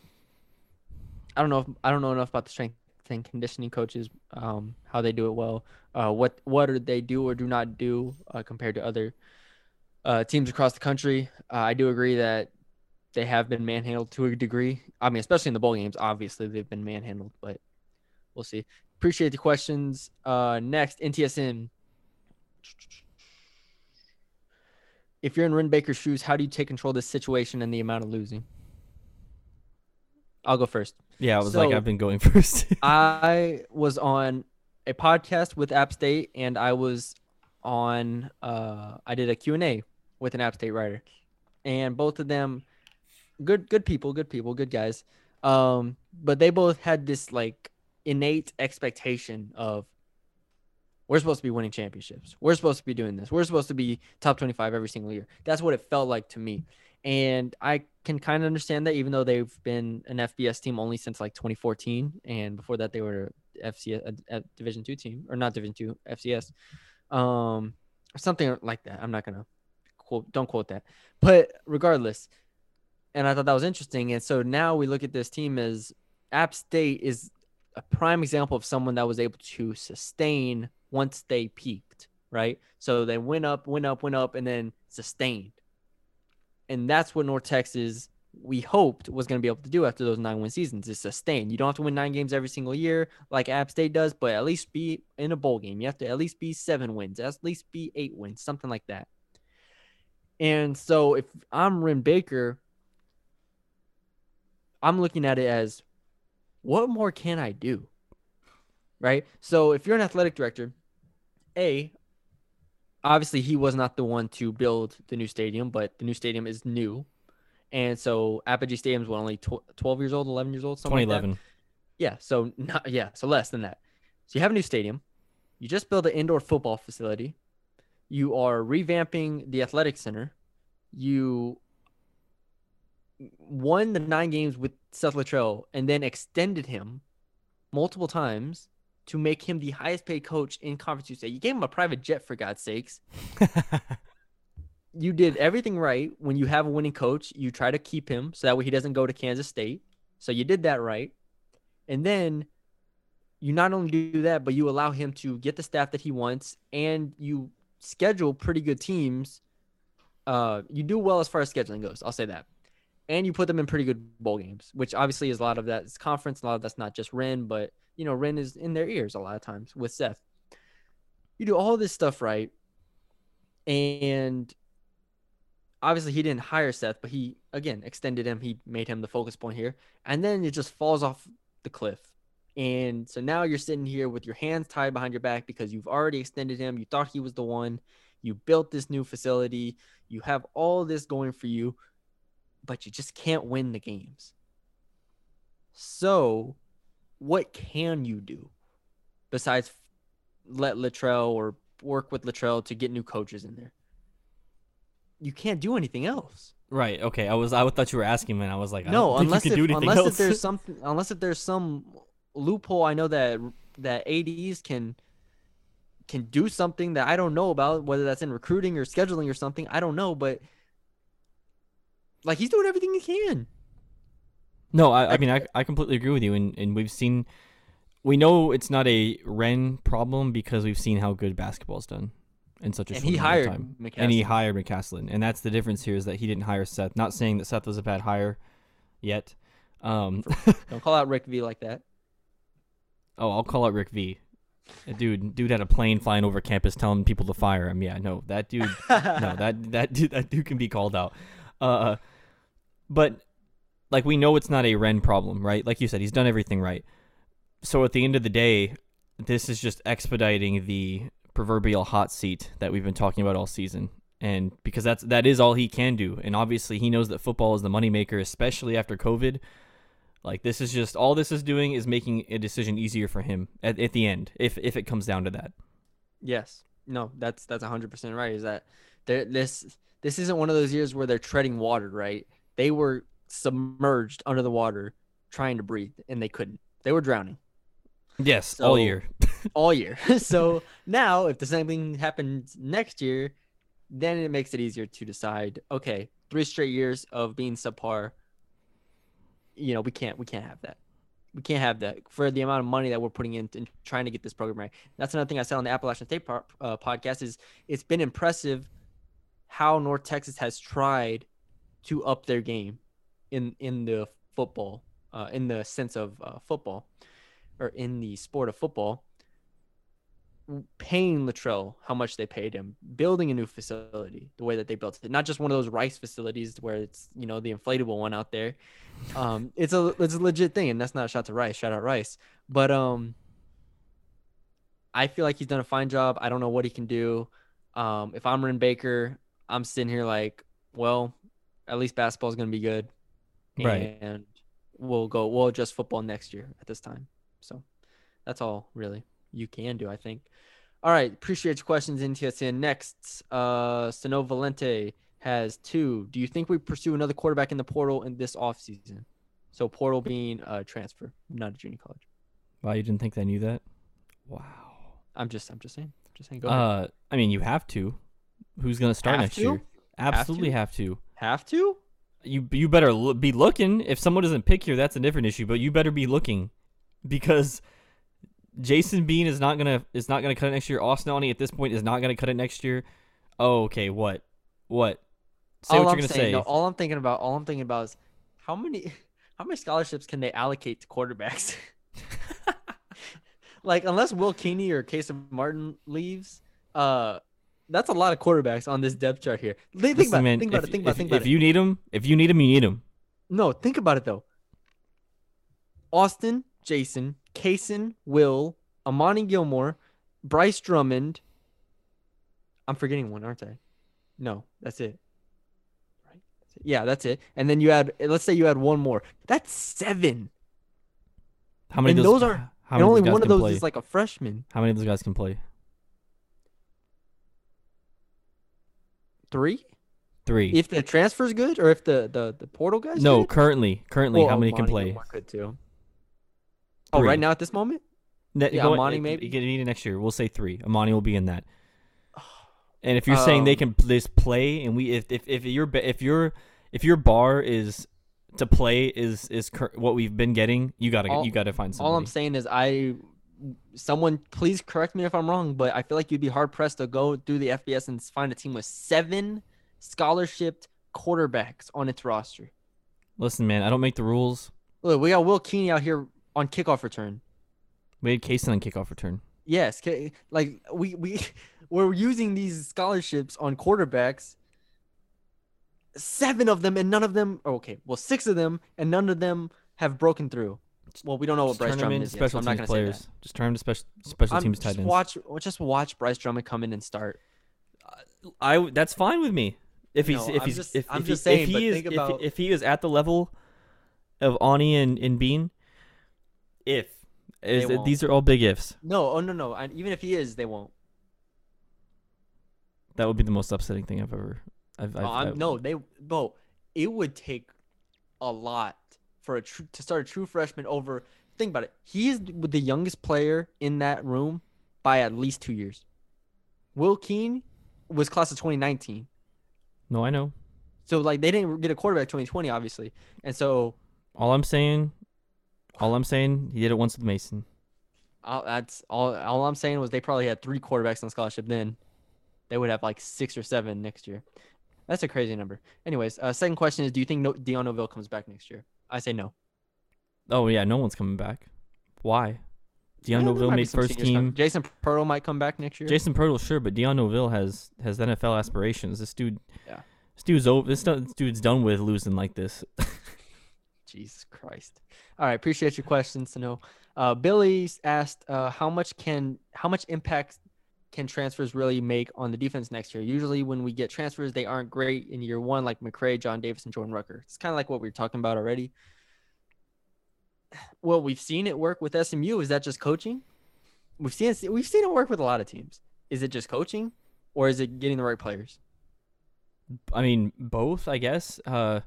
I don't know. If, I don't know enough about the strength and conditioning coaches. Um, how they do it well. Uh, what what do they do or do not do uh, compared to other uh, teams across the country? Uh, I do agree that they have been manhandled to a degree. I mean, especially in the bowl games. Obviously, they've been manhandled, but we'll see. Appreciate the questions. Uh, next, NTSN. If you're in Wren Baker's shoes, how do you take control of this situation and the amount of losing? I'll go first. Yeah, it was like I've been going first. I was on a podcast with App State and I was on uh I did a Q&A with an App State writer. And both of them good good people, good people, good guys. Um but they both had this like innate expectation of we're supposed to be winning championships. We're supposed to be doing this. We're supposed to be top 25 every single year. That's what it felt like to me. And I can kind of understand that, even though they've been an FBS team only since like 2014, and before that they were FCS, a, a Division two team, or not Division two, FCS, um, something like that. I'm not gonna quote, don't quote that, but regardless, and I thought that was interesting. And so now we look at this team as App State is a prime example of someone that was able to sustain once they peaked, right? So they went up, went up, went up, and then sustained. And that's what North Texas we hoped was going to be able to do after those nine win seasons is sustain. You don't have to win nine games every single year like App State does, but at least be in a bowl game. You have to at least be seven wins, at least be eight wins, something like that. And so if I'm Wren Baker, I'm looking at it as what more can I do? Right? So if you're an athletic director, A, obviously he was not the one to build the new stadium, but the new stadium is new. And so Apogee Stadium is what, only tw- 12 years old, 11 years old, something like that? 2011. Yeah, so not yeah, so less than that. So you have a new stadium. You just build an indoor football facility. You are revamping the athletic center. You won the nine games with Seth Littrell and then extended him multiple times to make him the highest paid coach in Conference USA. You gave him a private jet for God's sakes. You did everything right. When you have a winning coach, you try to keep him so that way he doesn't go to Kansas State. So you did that right. And then you not only do that, but you allow him to get the staff that he wants and you schedule pretty good teams. Uh, you do well as far as scheduling goes. I'll say that. And you put them in pretty good bowl games, which obviously is a lot of that is conference. A lot of that's not just Wren, but you know, Wren is in their ears a lot of times with Seth. You do all this stuff right. And obviously he didn't hire Seth, but he again extended him. He made him the focus point here. And then it just falls off the cliff. And so now you're sitting here with your hands tied behind your back because you've already extended him. You thought he was the one. You built this new facility. You have all this going for you, but you just can't win the games. So, what can you do? besides let Littrell or work with Littrell to get new coaches in there. You can't do anything else. Right. Okay. I was. I thought you were asking, me. And I was like, I no, unless you if, do unless else. if there's something, unless if there's some loophole. I know that that ads can can do something that I don't know about, whether that's in recruiting or scheduling or something. I don't know, but like he's doing everything he can. No, I, I mean I, I completely agree with you, and, and we've seen, we know it's not a Wren problem because we've seen how good basketball's done in such a And short he hired time. and he hired McCasland, and that's the difference here is that he didn't hire Seth. Not saying that Seth was a bad hire, yet. Um, Don't call out Rick V like that. oh, I'll call out Rick V. Dude, dude had a plane flying over campus telling people to fire him. Yeah, no, that dude, no, that that dude, that dude can be called out. Uh, but like we know it's not a Wren problem, right? Like you said, he's done everything right. So at the end of the day, this is just expediting the proverbial hot seat that we've been talking about all season. And because that's that is all he can do. And obviously he knows that football is the moneymaker, especially after COVID. Like this is just all this is doing is making a decision easier for him at, at the end, if if it comes down to that. Yes. No, that's that's hundred percent right. Is that there this this isn't one of those years where they're treading water, right? They were submerged under the water trying to breathe and they couldn't. They were drowning Yes, all So- year. all year. so now if the same thing happens next year, then it makes it easier to decide, okay, three straight years of being subpar, you know, we can't we can't have that. We can't have that for the amount of money that we're putting in in trying to get this program right. That's another thing I said on the Appalachian State po- uh, podcast is it's been impressive how North Texas has tried to up their game in in the football, uh, in the sense of uh, football, or in the sport of football. Paying Littrell how much they paid him, building a new facility, the way that they built it, not just one of those rice facilities where it's you know the inflatable one out there. Um, it's a it's a legit thing, and that's not a shot to Rice. Shout out Rice, but um, I feel like he's done a fine job. I don't know what he can do. Um, if I'm Wren Baker, I'm sitting here like, well, at least basketball's gonna be good, Right. And we'll go. We'll adjust football next year at this time. So that's all really you can do, I think. All right, appreciate your questions, NTSN. Next, uh, Sano Valente has two. Do you think we pursue another quarterback in the portal in this offseason? So portal being a transfer, not a junior college. Wow, you didn't think I knew that? Wow. I'm just, I'm just saying, just saying. Go ahead. Uh, I mean, you have to. Who's gonna start Have next to? year? Absolutely to? have to. Have to? You you better lo- be looking. If someone doesn't pick you, that's a different issue. But you better be looking, because Jason Bean is not gonna is not gonna cut it next year. Austin Aune at this point is not gonna cut it next year. Oh, okay. What? What? Say all what I'm you're gonna saying, say. no, all I'm thinking about, all I'm thinking about is how many, how many scholarships can they allocate to quarterbacks? like, unless Will Keeney or Case Martin leaves, uh, that's a lot of quarterbacks on this depth chart here. Think, Listen, about, man, it, think about if, it. Think about if, it. Think about if it. you need them, if you need them, you need them. No, think about it though. Austin, Jason, Kaysen, Will, Amani Gilmore, Bryce Drummond. I'm forgetting one, aren't I? No, that's it. Right? That's it. Yeah, that's it. And then you add, let's say you add one more. That's seven. How many And of those are- How and only those one of those play? is like a freshman. How many of those guys can play? Three? Three. If the transfer's good, or if the the, the portal guys? no, good? currently, currently, Well, how many can play? Could too. Oh, right now at this moment? Ne- Yeah, go- Amani maybe? You need it next year. We'll say three. Amani will be in that. And if you're saying they Um, can just play, and we if if if your if your if your bar is to play is is cur- what we've been getting, you gotta All- you gotta find somebody. All I'm saying is I someone please correct me if I'm wrong, but I feel like you'd be hard pressed to go through the FBS and find a team with seven scholarship quarterbacks on its roster. Listen, man, I don't make the rules. Look, we got Will Keeney out here on kickoff return. We had Kaysen on kickoff return. Yes, like we we we're using these scholarships on quarterbacks. Seven of them, and none of them. oh, Okay, well, six of them, and none of them have broken through. Well, we don't know what Just Bryce Drummond is yet, so special I'm not teams gonna say that. Just turn him to special special I'm teams tight ends. watch, just watch Bryce Drummond come in and start. Uh, I that's fine with me. If he's No, if I'm he's just- if, if, he, saying, if he is think if, if he is at the level of Aune and, and Bean, if Is these are all big ifs. No, oh no, no. And even if he is, they won't. That would be the most upsetting thing I've ever. I've, I've, Oh, I've- no, they bro. It would take a lot for a true to start a true freshman over. Think about it. He's the youngest player in that room by at least two years. Will Keene was class of 2019, No, I know. so like they didn't get a quarterback 2020, obviously, and so All I'm saying, all I'm saying, he did it once with Mason. uh, that's all. All I'm saying was they probably had three quarterbacks on scholarship. Then they would have like six or seven next year. That's a crazy number. Anyways, uh, second question is: Do you think no- Dion Novil comes back next year? I say no. Oh yeah, no one's coming back. Why? Dion Novil made first team. Jason Pirtle might come back next year. Jason Pirtle, sure, but Dion Novil has has NFL aspirations. This dude, Yeah. this dude's over. This, this dude's done with losing like this. Jesus Christ. All right, appreciate your questions know. Uh, Billy's asked, uh, how much can how much impact can transfers really make on the defense next year? Usually, when we get transfers, they aren't great in year one, like McCray, John Davis, and Jordan Rucker. It's kind of like what we were talking about already. Well, we've seen it work with SMU. Is that just coaching? We've seen it, we've seen it work with a lot of teams. Is it just coaching, or is it getting the right players? I mean, both, I guess. Uh,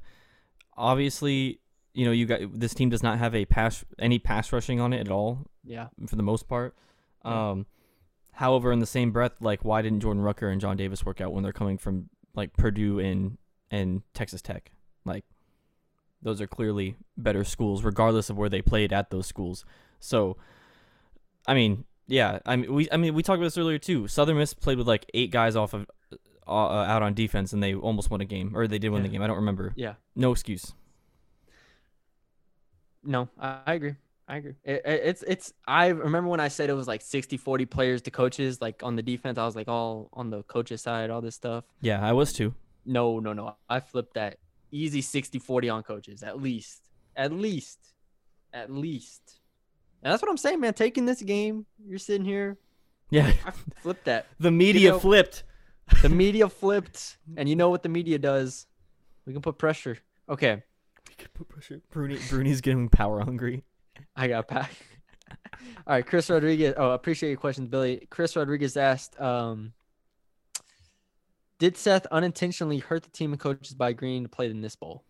obviously, you know, you got this team does not have a pass any pass rushing on it at all Yeah. for the most part. Yeah. Um, however, in the same breath, like why didn't Jordan Rucker and John Davis work out when they're coming from like Purdue and and Texas Tech? Like those are clearly better schools, regardless of where they played at those schools. So, I mean, yeah, I mean, we I mean we talked about this earlier too. Southern Miss played with like eight guys off of uh, out on defense, and they almost won a game, or they did win the game. I don't remember. Yeah. No excuse. No, I, I agree. I agree. It, it- it's it's. I remember when I said it was like 60, 40 players to coaches. Like on the defense, I was like all on the coaches side, all this stuff. Yeah, I was too. No, no, no. I flipped that. Easy 60, 40 on coaches, at least, at least, at least. And that's what I'm saying, man. Taking this game, you're sitting here. Yeah, I flipped that. the media know- flipped. The media flipped, and you know what the media does? We can put pressure. Okay, could put pressure. Bruni, Bruni's getting power hungry. I got back. All right, Chris Rodriguez. Oh, appreciate your questions, Billy. Chris Rodriguez asked, um, "Did Seth unintentionally hurt the team and coaches by agreeing to play in this bowl?"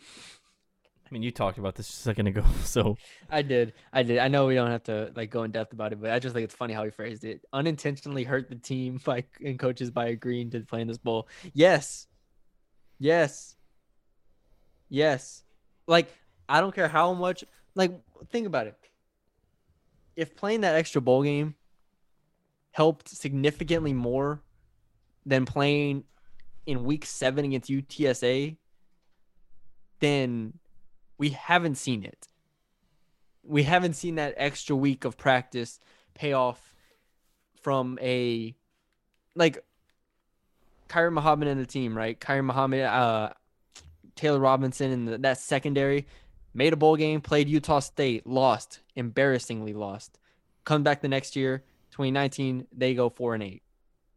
I mean, you talked about this a second ago, so I did. I did. I know we don't have to like go in depth about it, but I just think it's funny how he phrased it. Unintentionally hurt the team by and coaches by agreeing to play in this bowl. Yes. Yes. Yes. Like I don't care how much like think about it. If playing that extra bowl game helped significantly more than playing in week 7 against UTSA, then we haven't seen it we haven't seen that extra week of practice pay off from a like Khairi Muhammad and the team, right? Khairi Muhammad, uh, Taylor Robinson, and the, that secondary made a bowl game, played Utah State, lost, embarrassingly lost. Come back the next year, 2019, they go four and eight.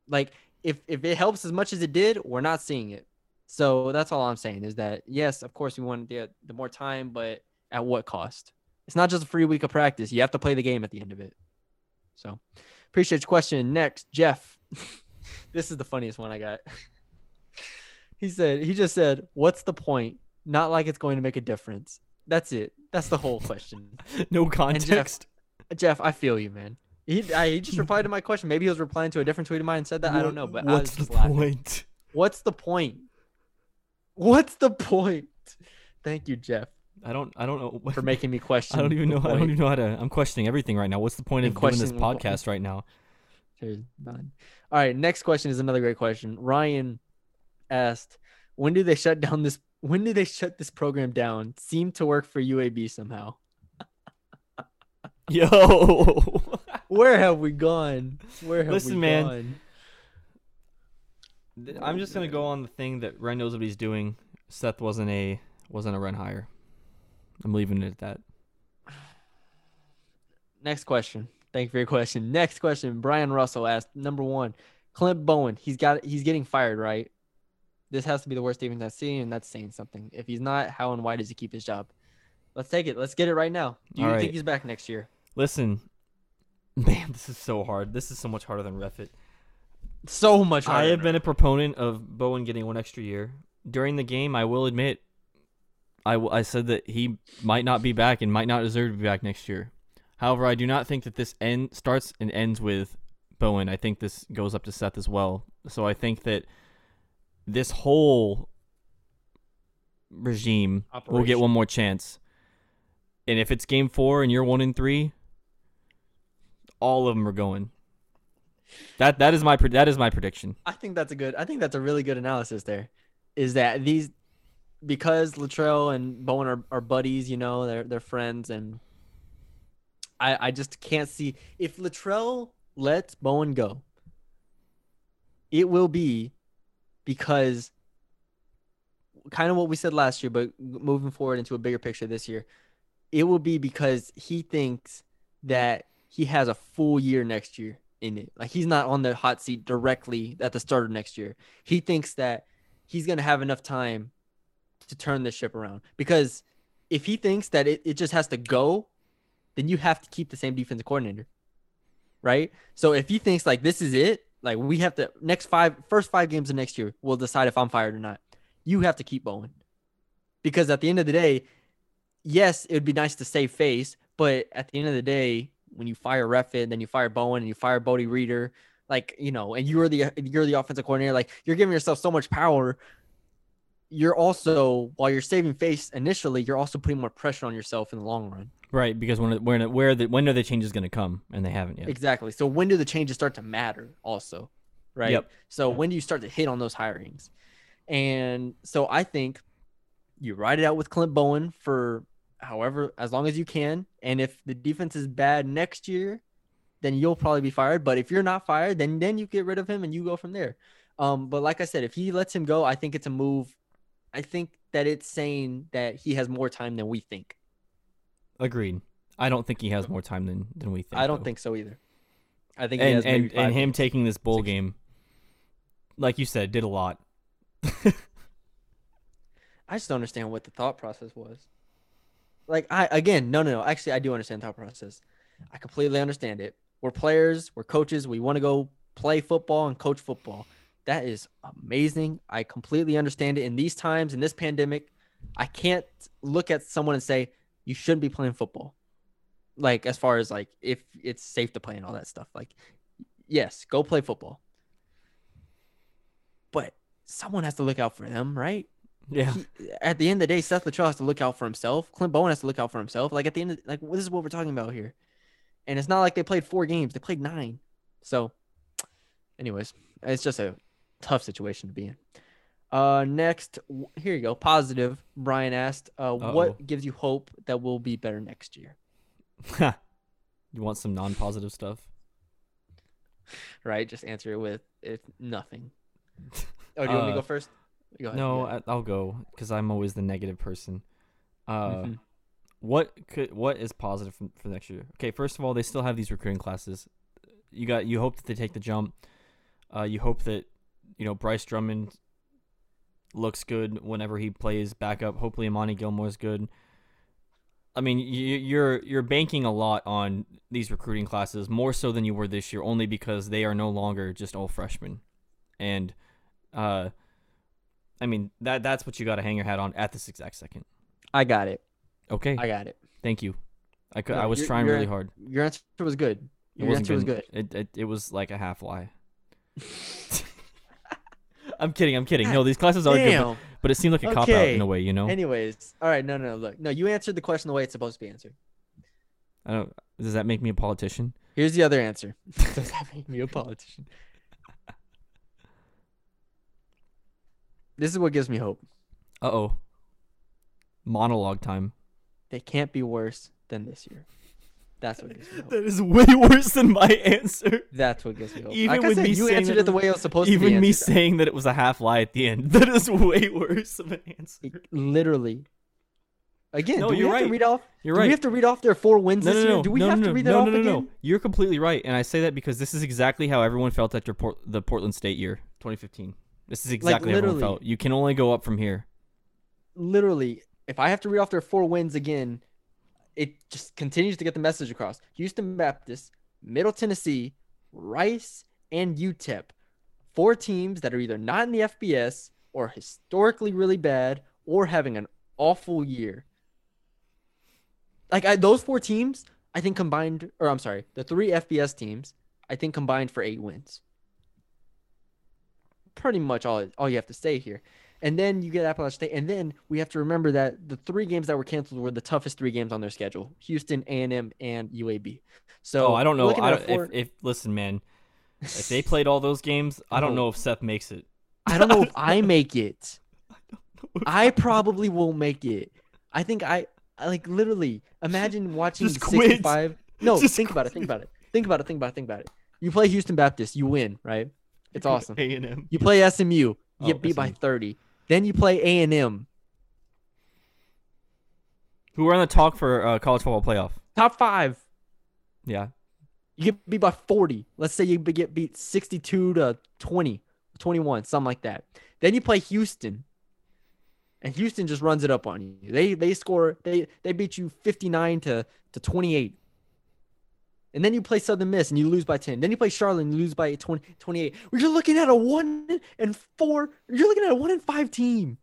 Like if if it helps as much as it did, we're not seeing it. So that's all I'm saying is that yes, of course we want the the more time, but at what cost? It's not just a free week of practice. You have to play the game at the end of it. So appreciate your question. Next, Jeff. this is the funniest one I got. he said, he just said, What's the point? Not like it's going to make a difference. That's it. That's the whole question. no context. Jeff, I feel you, man. He, I, he just replied to my question. Maybe he was replying to a different tweet of mine and said that. I don't know, but what's the laughing. point? What's the point? What's the point? Thank you, Jeff, I don't. I don't know. for making me question. I don't even know. I don't even know how to. I'm questioning everything right now. What's the point of doing this what- podcast right now? There's none. All right, next question is another great question. Ryan asked, "When do they shut down this? When do they shut this program down? Seemed to work for UAB somehow. Yo, Where have we gone? Where have Listen, we man. gone? I'm just gonna go on the thing that Ren knows what he's doing. Seth wasn't a wasn't a run hire. I'm leaving it at that. Next question. Thank you for your question. Next question. Brian Russell asked, number one, Clint Bowen. He's got he's getting fired, right? This has to be the worst defense I've seen, and that's saying something. If he's not, how and why does he keep his job? Let's take it. Let's get it right now. Do you All think he's back next year? Listen, man, this is so hard. This is so much harder than ref it. So much. I have been a proponent of Bowen getting one extra year. During the game, I will admit, I, w- I said that he might not be back and might not deserve to be back next year. However, I do not think that this end starts and ends with Bowen. I think this goes up to Seth as well. So I think that this whole regime will get one more chance. And if it's game four and you're one in three, all of them are going. That that is my that is my prediction. I think that's a good. I think that's a really good analysis. There, is that these because Littrell and Bowen are, are buddies. You know, they're they're friends, and I I just can't see if Littrell lets Bowen go. It will be because kind of what we said last year, but moving forward into a bigger picture this year, it will be because he thinks that he has a full year next year in it. Like he's not on the hot seat directly at the start of next year. He thinks that he's gonna have enough time to turn this ship around. Because if he thinks that it, it just has to go, then you have to keep the same defensive coordinator. Right? So if he thinks like this is it, like we have to next five first five games of next year, we'll decide if I'm fired or not. You have to keep Bowen. Because at the end of the day, yes, it would be nice to save face, but at the end of the day, when you fire Reffett, then you fire Bowen and you fire Bodie Reeder, like you know, and you're the you're the offensive coordinator, like you're giving yourself so much power. You're also while you're saving face initially, you're also putting more pressure on yourself in the long run. Right, because when when where the when are the changes going to come, and they haven't yet. Exactly. So when do the changes start to matter? Also, right? Yep. So when do you start to hit on those hirings? And so I think you ride it out with Clint Bowen for however as long as you can. And if the defense is bad next year, then you'll probably be fired. But if you're not fired, then then you get rid of him and you go from there. Um, but like I said, if he lets him go, I think it's a move. I think that it's saying that he has more time than we think. Agreed. I don't think he has more time than than we think. I don't though. think so either. I think he And and and him games. taking this bowl Six. game, like you said, did a lot. I just don't understand what the thought process was. Like I again, no, no, no. Actually, I do understand the thought process. I completely understand it. We're players, we're coaches. We want to go play football and coach football. That is amazing. I completely understand it. In these times, in this pandemic, I can't look at someone and say you shouldn't be playing football. Like as far as like if it's safe to play and all that stuff. Like, yes, go play football. But someone has to look out for them, right? Yeah. he- at the end of the day, Seth Littrell has to look out for himself. Clint Bowen has to look out for himself. Like at the end, of, like this is what we're talking about here. And it's not like they played four games; they played nine. So, anyways, it's just a tough situation to be in. Uh, next, here you go. Positive. Brian asked, uh, what gives you hope that we'll be better next year? you want some non-positive stuff? Right? Just answer it with if nothing. Oh, do you want me to Uh, go first? Go ahead. no, yeah. I, I'll go because I'm always the negative person. Uh, Mhm. what could what is positive for, for next year? Okay, first of all, they still have these recruiting classes. You got you hope that they take the jump. Uh, you hope that you know Bryce Drummond looks good whenever he plays backup. Hopefully, Amani Gilmore's good. I mean, you, you're you're banking a lot on these recruiting classes more so than you were this year, only because they are no longer just all freshmen, and uh, I mean that that's what you got to hang your hat on at this exact second. I got it. Okay, I got it. thank you. I could, No, I was trying really hard. Your answer was good. Your answer was good. good. It, it it was like a half lie. I'm kidding. I'm kidding. No, these classes are good, but, but it seemed like a cop out in a way. You know. Anyways, all right, no, no, look, no, you answered the question the way it's supposed to be answered. I don't. Does that make me a politician? Here's the other answer. Does that make me a politician? This is what gives me hope. Uh oh. Monologue time. They can't be worse than this year. That's what gives me hope. That is way worse than my answer. That's what gives me hope. Even like I with said, me you saying answered it the way it was supposed to be. Even me answered. saying that it was a half lie at the end. That is way worse of an answer. literally. Again, No, do we you're have to right. read off? You're do right. we have to read off their four wins No, this no, year? no. Do we no, have no, to no, read that no, off no, no, again? no. You're completely right, and I say that because this is exactly how everyone felt after Port- the Portland State year, 2015. This is exactly how everyone felt. You can only go up from here. literally, if I have to read off their four wins again, it just continues to get the message across. Houston Baptist, Middle Tennessee, Rice, and UTEP. Four teams that are either not in the FBS or historically really bad or having an awful year. Like I, those four teams, I think combined, or I'm sorry, the three FBS teams, I think combined for eight wins. Pretty much all all you have to say here. And then you get Appalachian State, and then we have to remember that the three games that were canceled were the toughest three games on their schedule: Houston, A and M, and UAB. So oh, I don't know. I don't, four- if, if listen, man, if they played all those games, I don't know if Seth makes it. I don't know if I make it. I probably won't make it. I think I, I like literally imagine watching Just quit. 65. No, Just think about it. Think about it. Think about it. Think about it. Think about it. You play Houston Baptist, you win, right? It's awesome. A and M. You play SMU, you Oh, get beat by 30. Then you play A and M, Who are on the talk for uh, college football playoff? top five. Yeah. You get beat by 40. Let's say you get beat 62 to 20, 21, something like that. Then you play Houston. And Houston just runs it up on you. They they score they they beat you 59 to to 28. And then you play Southern Miss and you lose by 10. Then you play Charlotte and you lose by 20, 28. You're looking at a 1 and 4. You're looking at a 1 and 5 team.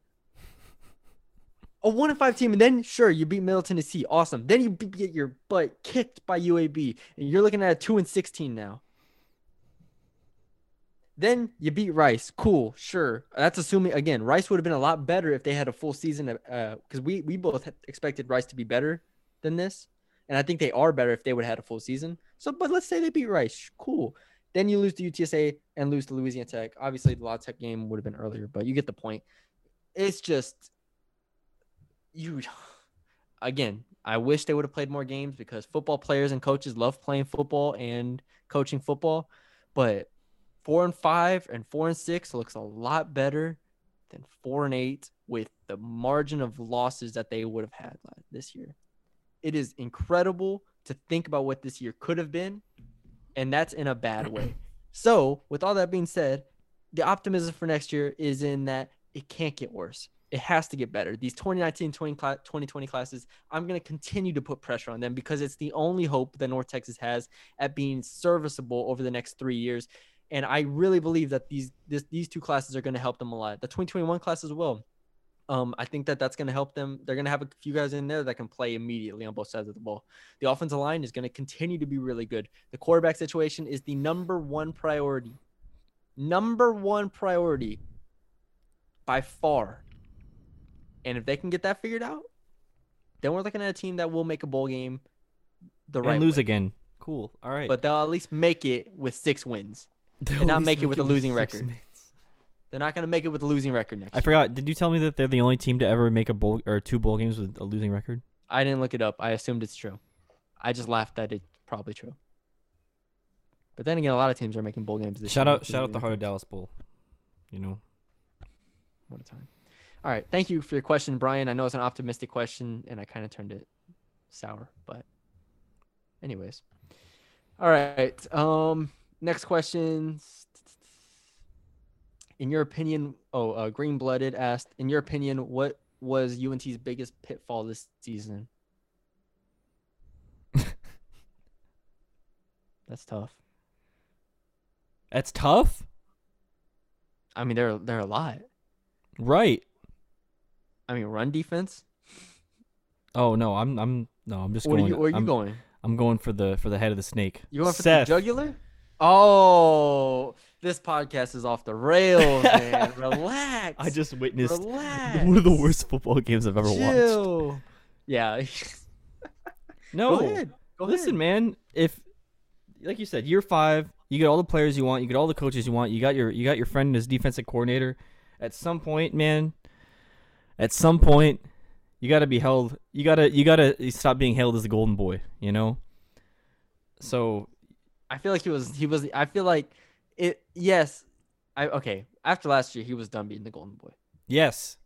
A 1 and 5 team and then sure you beat Middle Tennessee. Awesome. Then you get your butt kicked by UAB and you're looking at a 2 and 16 now. Then you beat Rice. Cool, sure. That's assuming again, Rice would have been a lot better if they had a full season. Uh, because we we both expected Rice to be better than this, and I think they are better if they would have had a full season. So, but let's say they beat Rice. Cool. Then you lose to UTSA and lose to Louisiana Tech. Obviously, the La Tech game would have been earlier, but you get the point. It's just you. Again, I wish they would have played more games because football players and coaches love playing football and coaching football, but four and five and four and six looks a lot better than four and eight with the margin of losses that they would have had this year. It is incredible to think about what this year could have been, and that's in a bad way. So, with all that being said, the optimism for next year is in that it can't get worse. It has to get better. These 2019 20 cla- 2020 classes, I'm going to continue to put pressure on them because it's the only hope that North Texas has at being serviceable over the next three years. And I really believe that these this, these two classes are going to help them a lot. The 2021 class as well. Um, I think that that's going to help them. They're going to have a few guys in there that can play immediately on both sides of the ball. The offensive line is going to continue to be really good. The quarterback situation is the number one priority. Number one priority by far. And if they can get that figured out, then we're looking at a team that will make a bowl game the and right lose way. again. Cool. All right. But they'll at least make it with six wins. They'll and not make it with a losing record. minutes. They're not going to make it with a losing record next I year. forgot. Did you tell me that they're the only team to ever make a bowl or two bowl games with a losing record? I didn't look it up. I assumed it's true. I just laughed that it's probably true. But then again, a lot of teams are making bowl games this Shout year. out, shout out the Heart of Dallas Bowl. You know, What a time. All right. Thank you for your question, Brian. I know it's an optimistic question and I kind of turned it sour, but anyways. All right. Um next question. In your opinion, oh, uh, Green Blooded asked, in your opinion, what was UNT's biggest pitfall this season? That's tough. that's tough, I mean, there there are a lot. right? I mean, run defense. Oh no, I'm I'm no, I'm just What are going. you? Where are you I'm, going? I'm going for the for the head of the snake. You going for Seth. the jugular? Oh, this podcast is off the rails, man. Relax. I just witnessed relax. one of the worst football games I've ever watched. Chill. Yeah. No, Go ahead. Go listen, ahead. man. If like you said, year five, you get all the players you want, you get all the coaches you want, you got your you got your friend as defensive coordinator. At some point, man, at some point, you got to be held. You gotta you gotta stop being held as the golden boy. You know. So I feel like he was. He was. I feel like it. Yes. I okay. After last year, he was done being the golden boy. yes,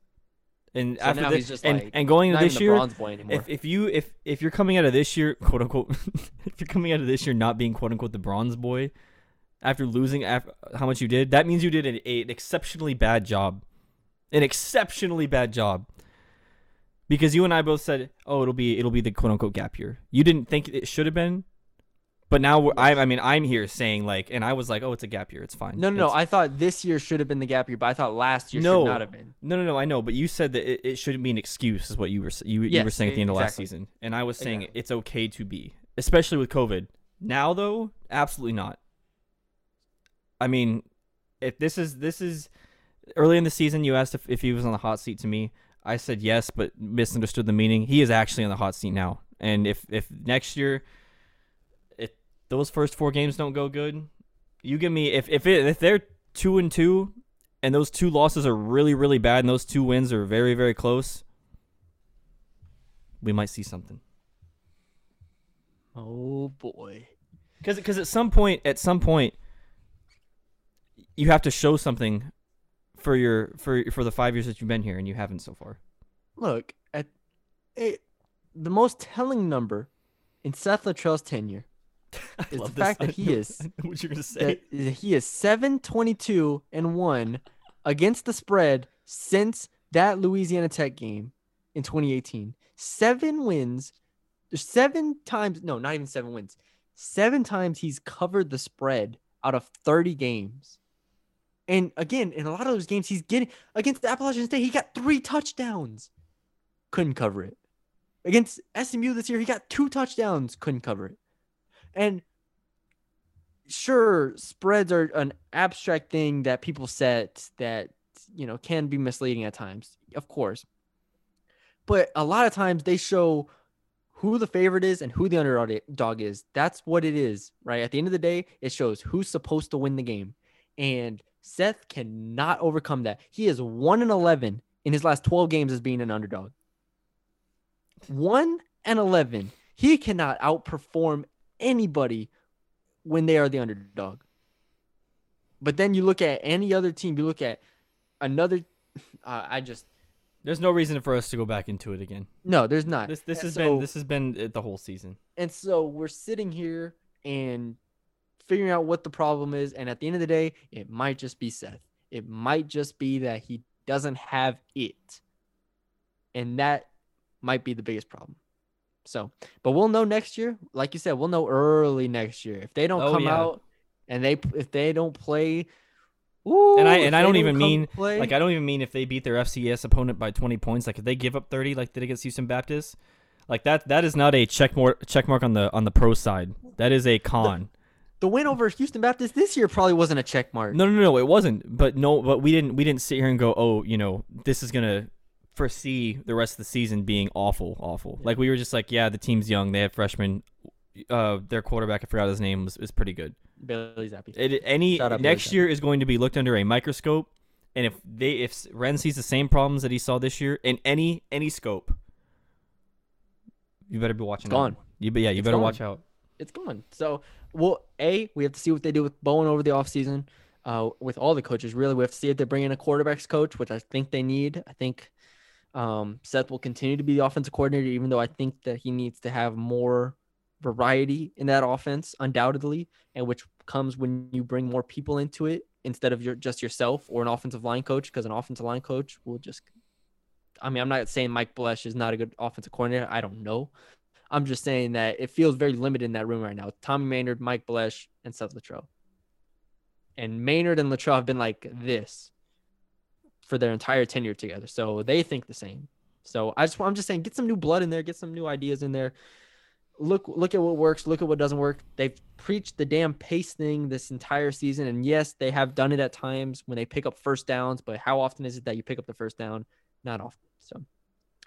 and So after now this, he's just and like and going into this year, boy if if you if if you're coming out of this year, quote unquote, if you're coming out of this year not being quote unquote the bronze boy, after losing after how much you did, that means you did an, an exceptionally bad job, an exceptionally bad job. because you and I both said, "Oh, it'll be it'll be the quote unquote gap year." You didn't think it should have been, but now I I mean I'm here saying like, and I was like, "Oh, it's a gap year. It's fine." No, no, no. I thought this year should have been the gap year, but I thought last year No. should not have been. No, no, no. I know, but you said that it, it shouldn't be an excuse, is what you were you, you were saying at the end of last season, and I was saying Exactly. it's okay to be, especially with COVID. Now, though, absolutely not. I mean, if this is this is early in the season, you asked if, if he was on the hot seat to me. I said yes, but misunderstood the meaning. He is actually on the hot seat now, and if if next year, those first four games don't go good, you give me if if it, if they're two and two and those two losses are really really bad and those two wins are very very close we might see something Oh boy. because because at some point at some point you have to show something for your for for the five years that you've been here and you haven't so far Look at it. The most telling number in Seth Littrell's tenure is the fact that he is what you're gonna say he is 722 and 1 against the spread since that Louisiana Tech game in 2018. Seven wins. There's seven times, no, not even seven wins. Seven times he's covered the spread out of 30 games. And again, in a lot of those games, he's getting against Appalachian State, he got three touchdowns. Couldn't cover it. Against SMU this year, he got two touchdowns, couldn't cover it. And sure spreads are an abstract thing that people set that you know can be misleading at times of course. But a lot of times they show who the favorite is and who the underdog is. That's what it is right? At the end of the day it shows who's supposed to win the game. And seth cannot overcome that. He is 1 and 11 in his last 12 games as being an underdog. 1 and 11 he cannot outperform anybody when they are the underdog. But then you look at any other team, you look at another. Uh, I just there's no reason for us to go back into it again no, there's not. this this And has so- been this has been the whole season and so we're sitting here and figuring out what the problem is. And at the end of the day, it might just be Seth. It might just be that he doesn't have it, and that might be the biggest problem. So, but we'll know next year. Like you said, we'll know early next year if they don't Oh, come yeah. out and they if they don't play. Ooh, and I and I don't even mean play, like I don't even mean if they beat their FCS opponent by 20 points. Like if they give up 30, like they did against Houston Baptist, like that that is not a check mark check mark on the on the pro side. That is a con. the win over Houston Baptist this year probably wasn't a check mark. No, no, no, it wasn't. But no, but we didn't we didn't sit here and go, oh, you know, this is gonna foresee the rest of the season being awful, awful. Like we were just like, yeah, the team's young, they have freshmen. Uh, their quarterback, I forgot his name, was is pretty good. Bailey Zappe. It, any out next year is going to be looked under a microscope, and if they if Wren sees the same problems that he saw this year in any any scope, you better be watching. It's out. gone. You but yeah, you It's better gone. watch out. it's gone. So, well, A, we have to see what they do with Bowen over the offseason, uh, with all the coaches. Really, we have to see if they bring in a quarterbacks coach, which I think they need. I think um, Seth will continue to be the offensive coordinator, even though I think that he needs to have more variety in that offense, undoubtedly, and which comes when you bring more people into it instead of your just yourself or an offensive line coach, because an offensive line coach will just. I mean, I'm not saying Mike Bloesch is not a good offensive coordinator. I don't know. I'm just saying that it feels very limited in that room right now. Tommy Mainord, Mike Bloesch, and Seth Littrell. And Mainord and Littrell have been like this for their entire tenure together. So they think the same. So I just I'm just saying get some new blood in there, get some new ideas in there. Look look at what works, look at what doesn't work. They've preached the damn pace thing this entire season. And yes, they have done it at times when they pick up first downs, but how often is it that you pick up the first down? Not often. So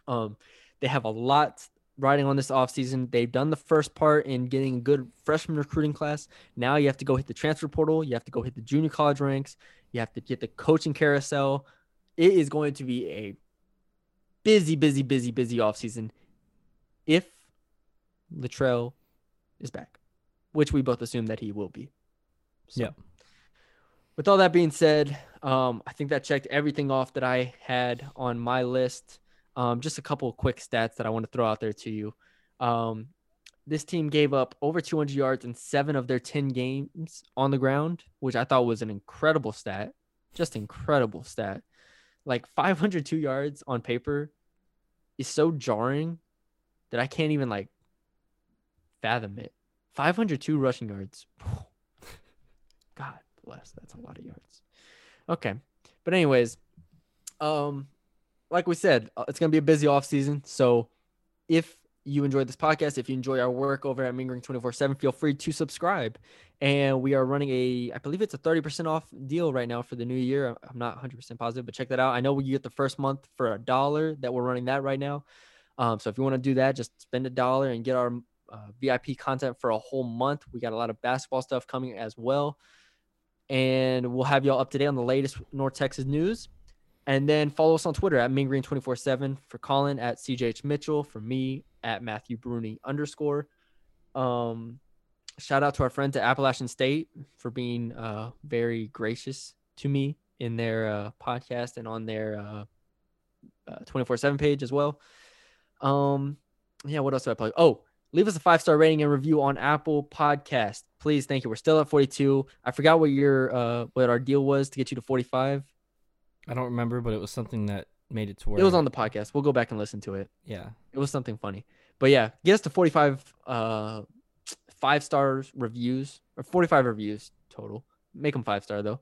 um they have a lot riding on this offseason. They've done the first part in getting a good freshman recruiting class. Now you have to go hit the transfer portal. You have to go hit the junior college ranks. You have to get the coaching carousel. It is going to be a busy, busy, busy, busy offseason if Littrell is back, which we both assume that he will be. So, Yep. With all that being said, um, I think that checked everything off that I had on my list. Um, just a couple of quick stats that I want to throw out there to you. Um, this team gave up over 200 yards in seven of their 10 games on the ground, which I thought was an incredible stat. Just incredible stat. Like 502 yards on paper is so jarring that I can't even like fathom it. 502 rushing yards. God bless. That's a lot of yards. Okay. But anyways, um like we said, uh, it's going to be a busy off season. So if you enjoyed this podcast, if you enjoy our work over at Mean Green 24/7, feel free to subscribe. And we are running a I believe it's a 30% off deal right now for the new year. I'm not 100% positive, but check that out. I know you get the first month for a dollar that we're running that right now. Um, so if you want to do that, just spend a dollar and get our uh, VIP content for a whole month. We got a lot of basketball stuff coming as well. And we'll have y'all up to date on the latest North Texas news. And then follow us on Twitter at MeanGreen247 for Colin at CJH Mitchell, for me at Matthew Bruni underscore. Um, shout out to our friends at Appalachian State for being uh, very gracious to me in their uh, podcast and on their uh, 24 7 page as well. Um, yeah, what else do I play? Oh, leave us a five star rating and review on Apple Podcast. Please, thank you. We're still at 42. I forgot what your uh what our deal was to get you to 45. I don't remember, but it was something that made it to where It was on the podcast. We'll go back and listen to it. Yeah. It was something funny. But yeah, get us to 45 uh five stars reviews or 45 reviews total. Make them five star though.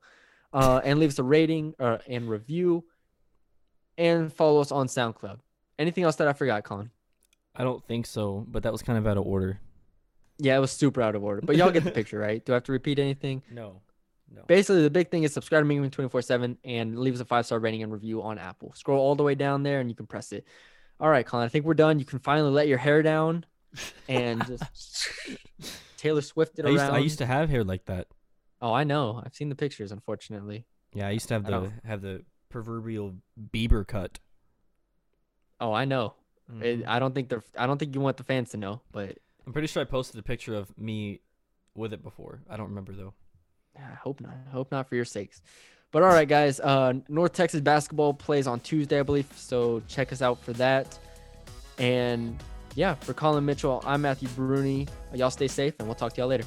Uh and leave us a rating uh, and review and follow us on SoundCloud. Anything else that I forgot, Colin? I don't think so, but that was kind of out of order. Yeah, it was super out of order. But y'all get the picture, right? Do I have to repeat anything? No. No. Basically, the big thing is subscribe to Mean Green 24 7 and leave us a five star rating and review on Apple. Scroll all the way down there and you can press it. All right, Colin, I think we're done. You can finally let your hair down and just Taylor Swift it I around. used, to, I used to have hair like that. Oh, I know. I've seen the pictures, unfortunately. Yeah, I used to have the have the proverbial Bieber cut. Oh, I know. It, Mhm. I don't think the I don't think you want the fans to know, but I'm pretty sure I posted a picture of me with it before. I don't remember though. I hope not. I hope not for your sakes. But all right, guys. Uh, North Texas basketball plays on Tuesday, I believe. So check us out for that. And yeah, for Colin Mitchell, I'm Matthew Bruni. Y'all stay safe, and we'll talk to y'all later.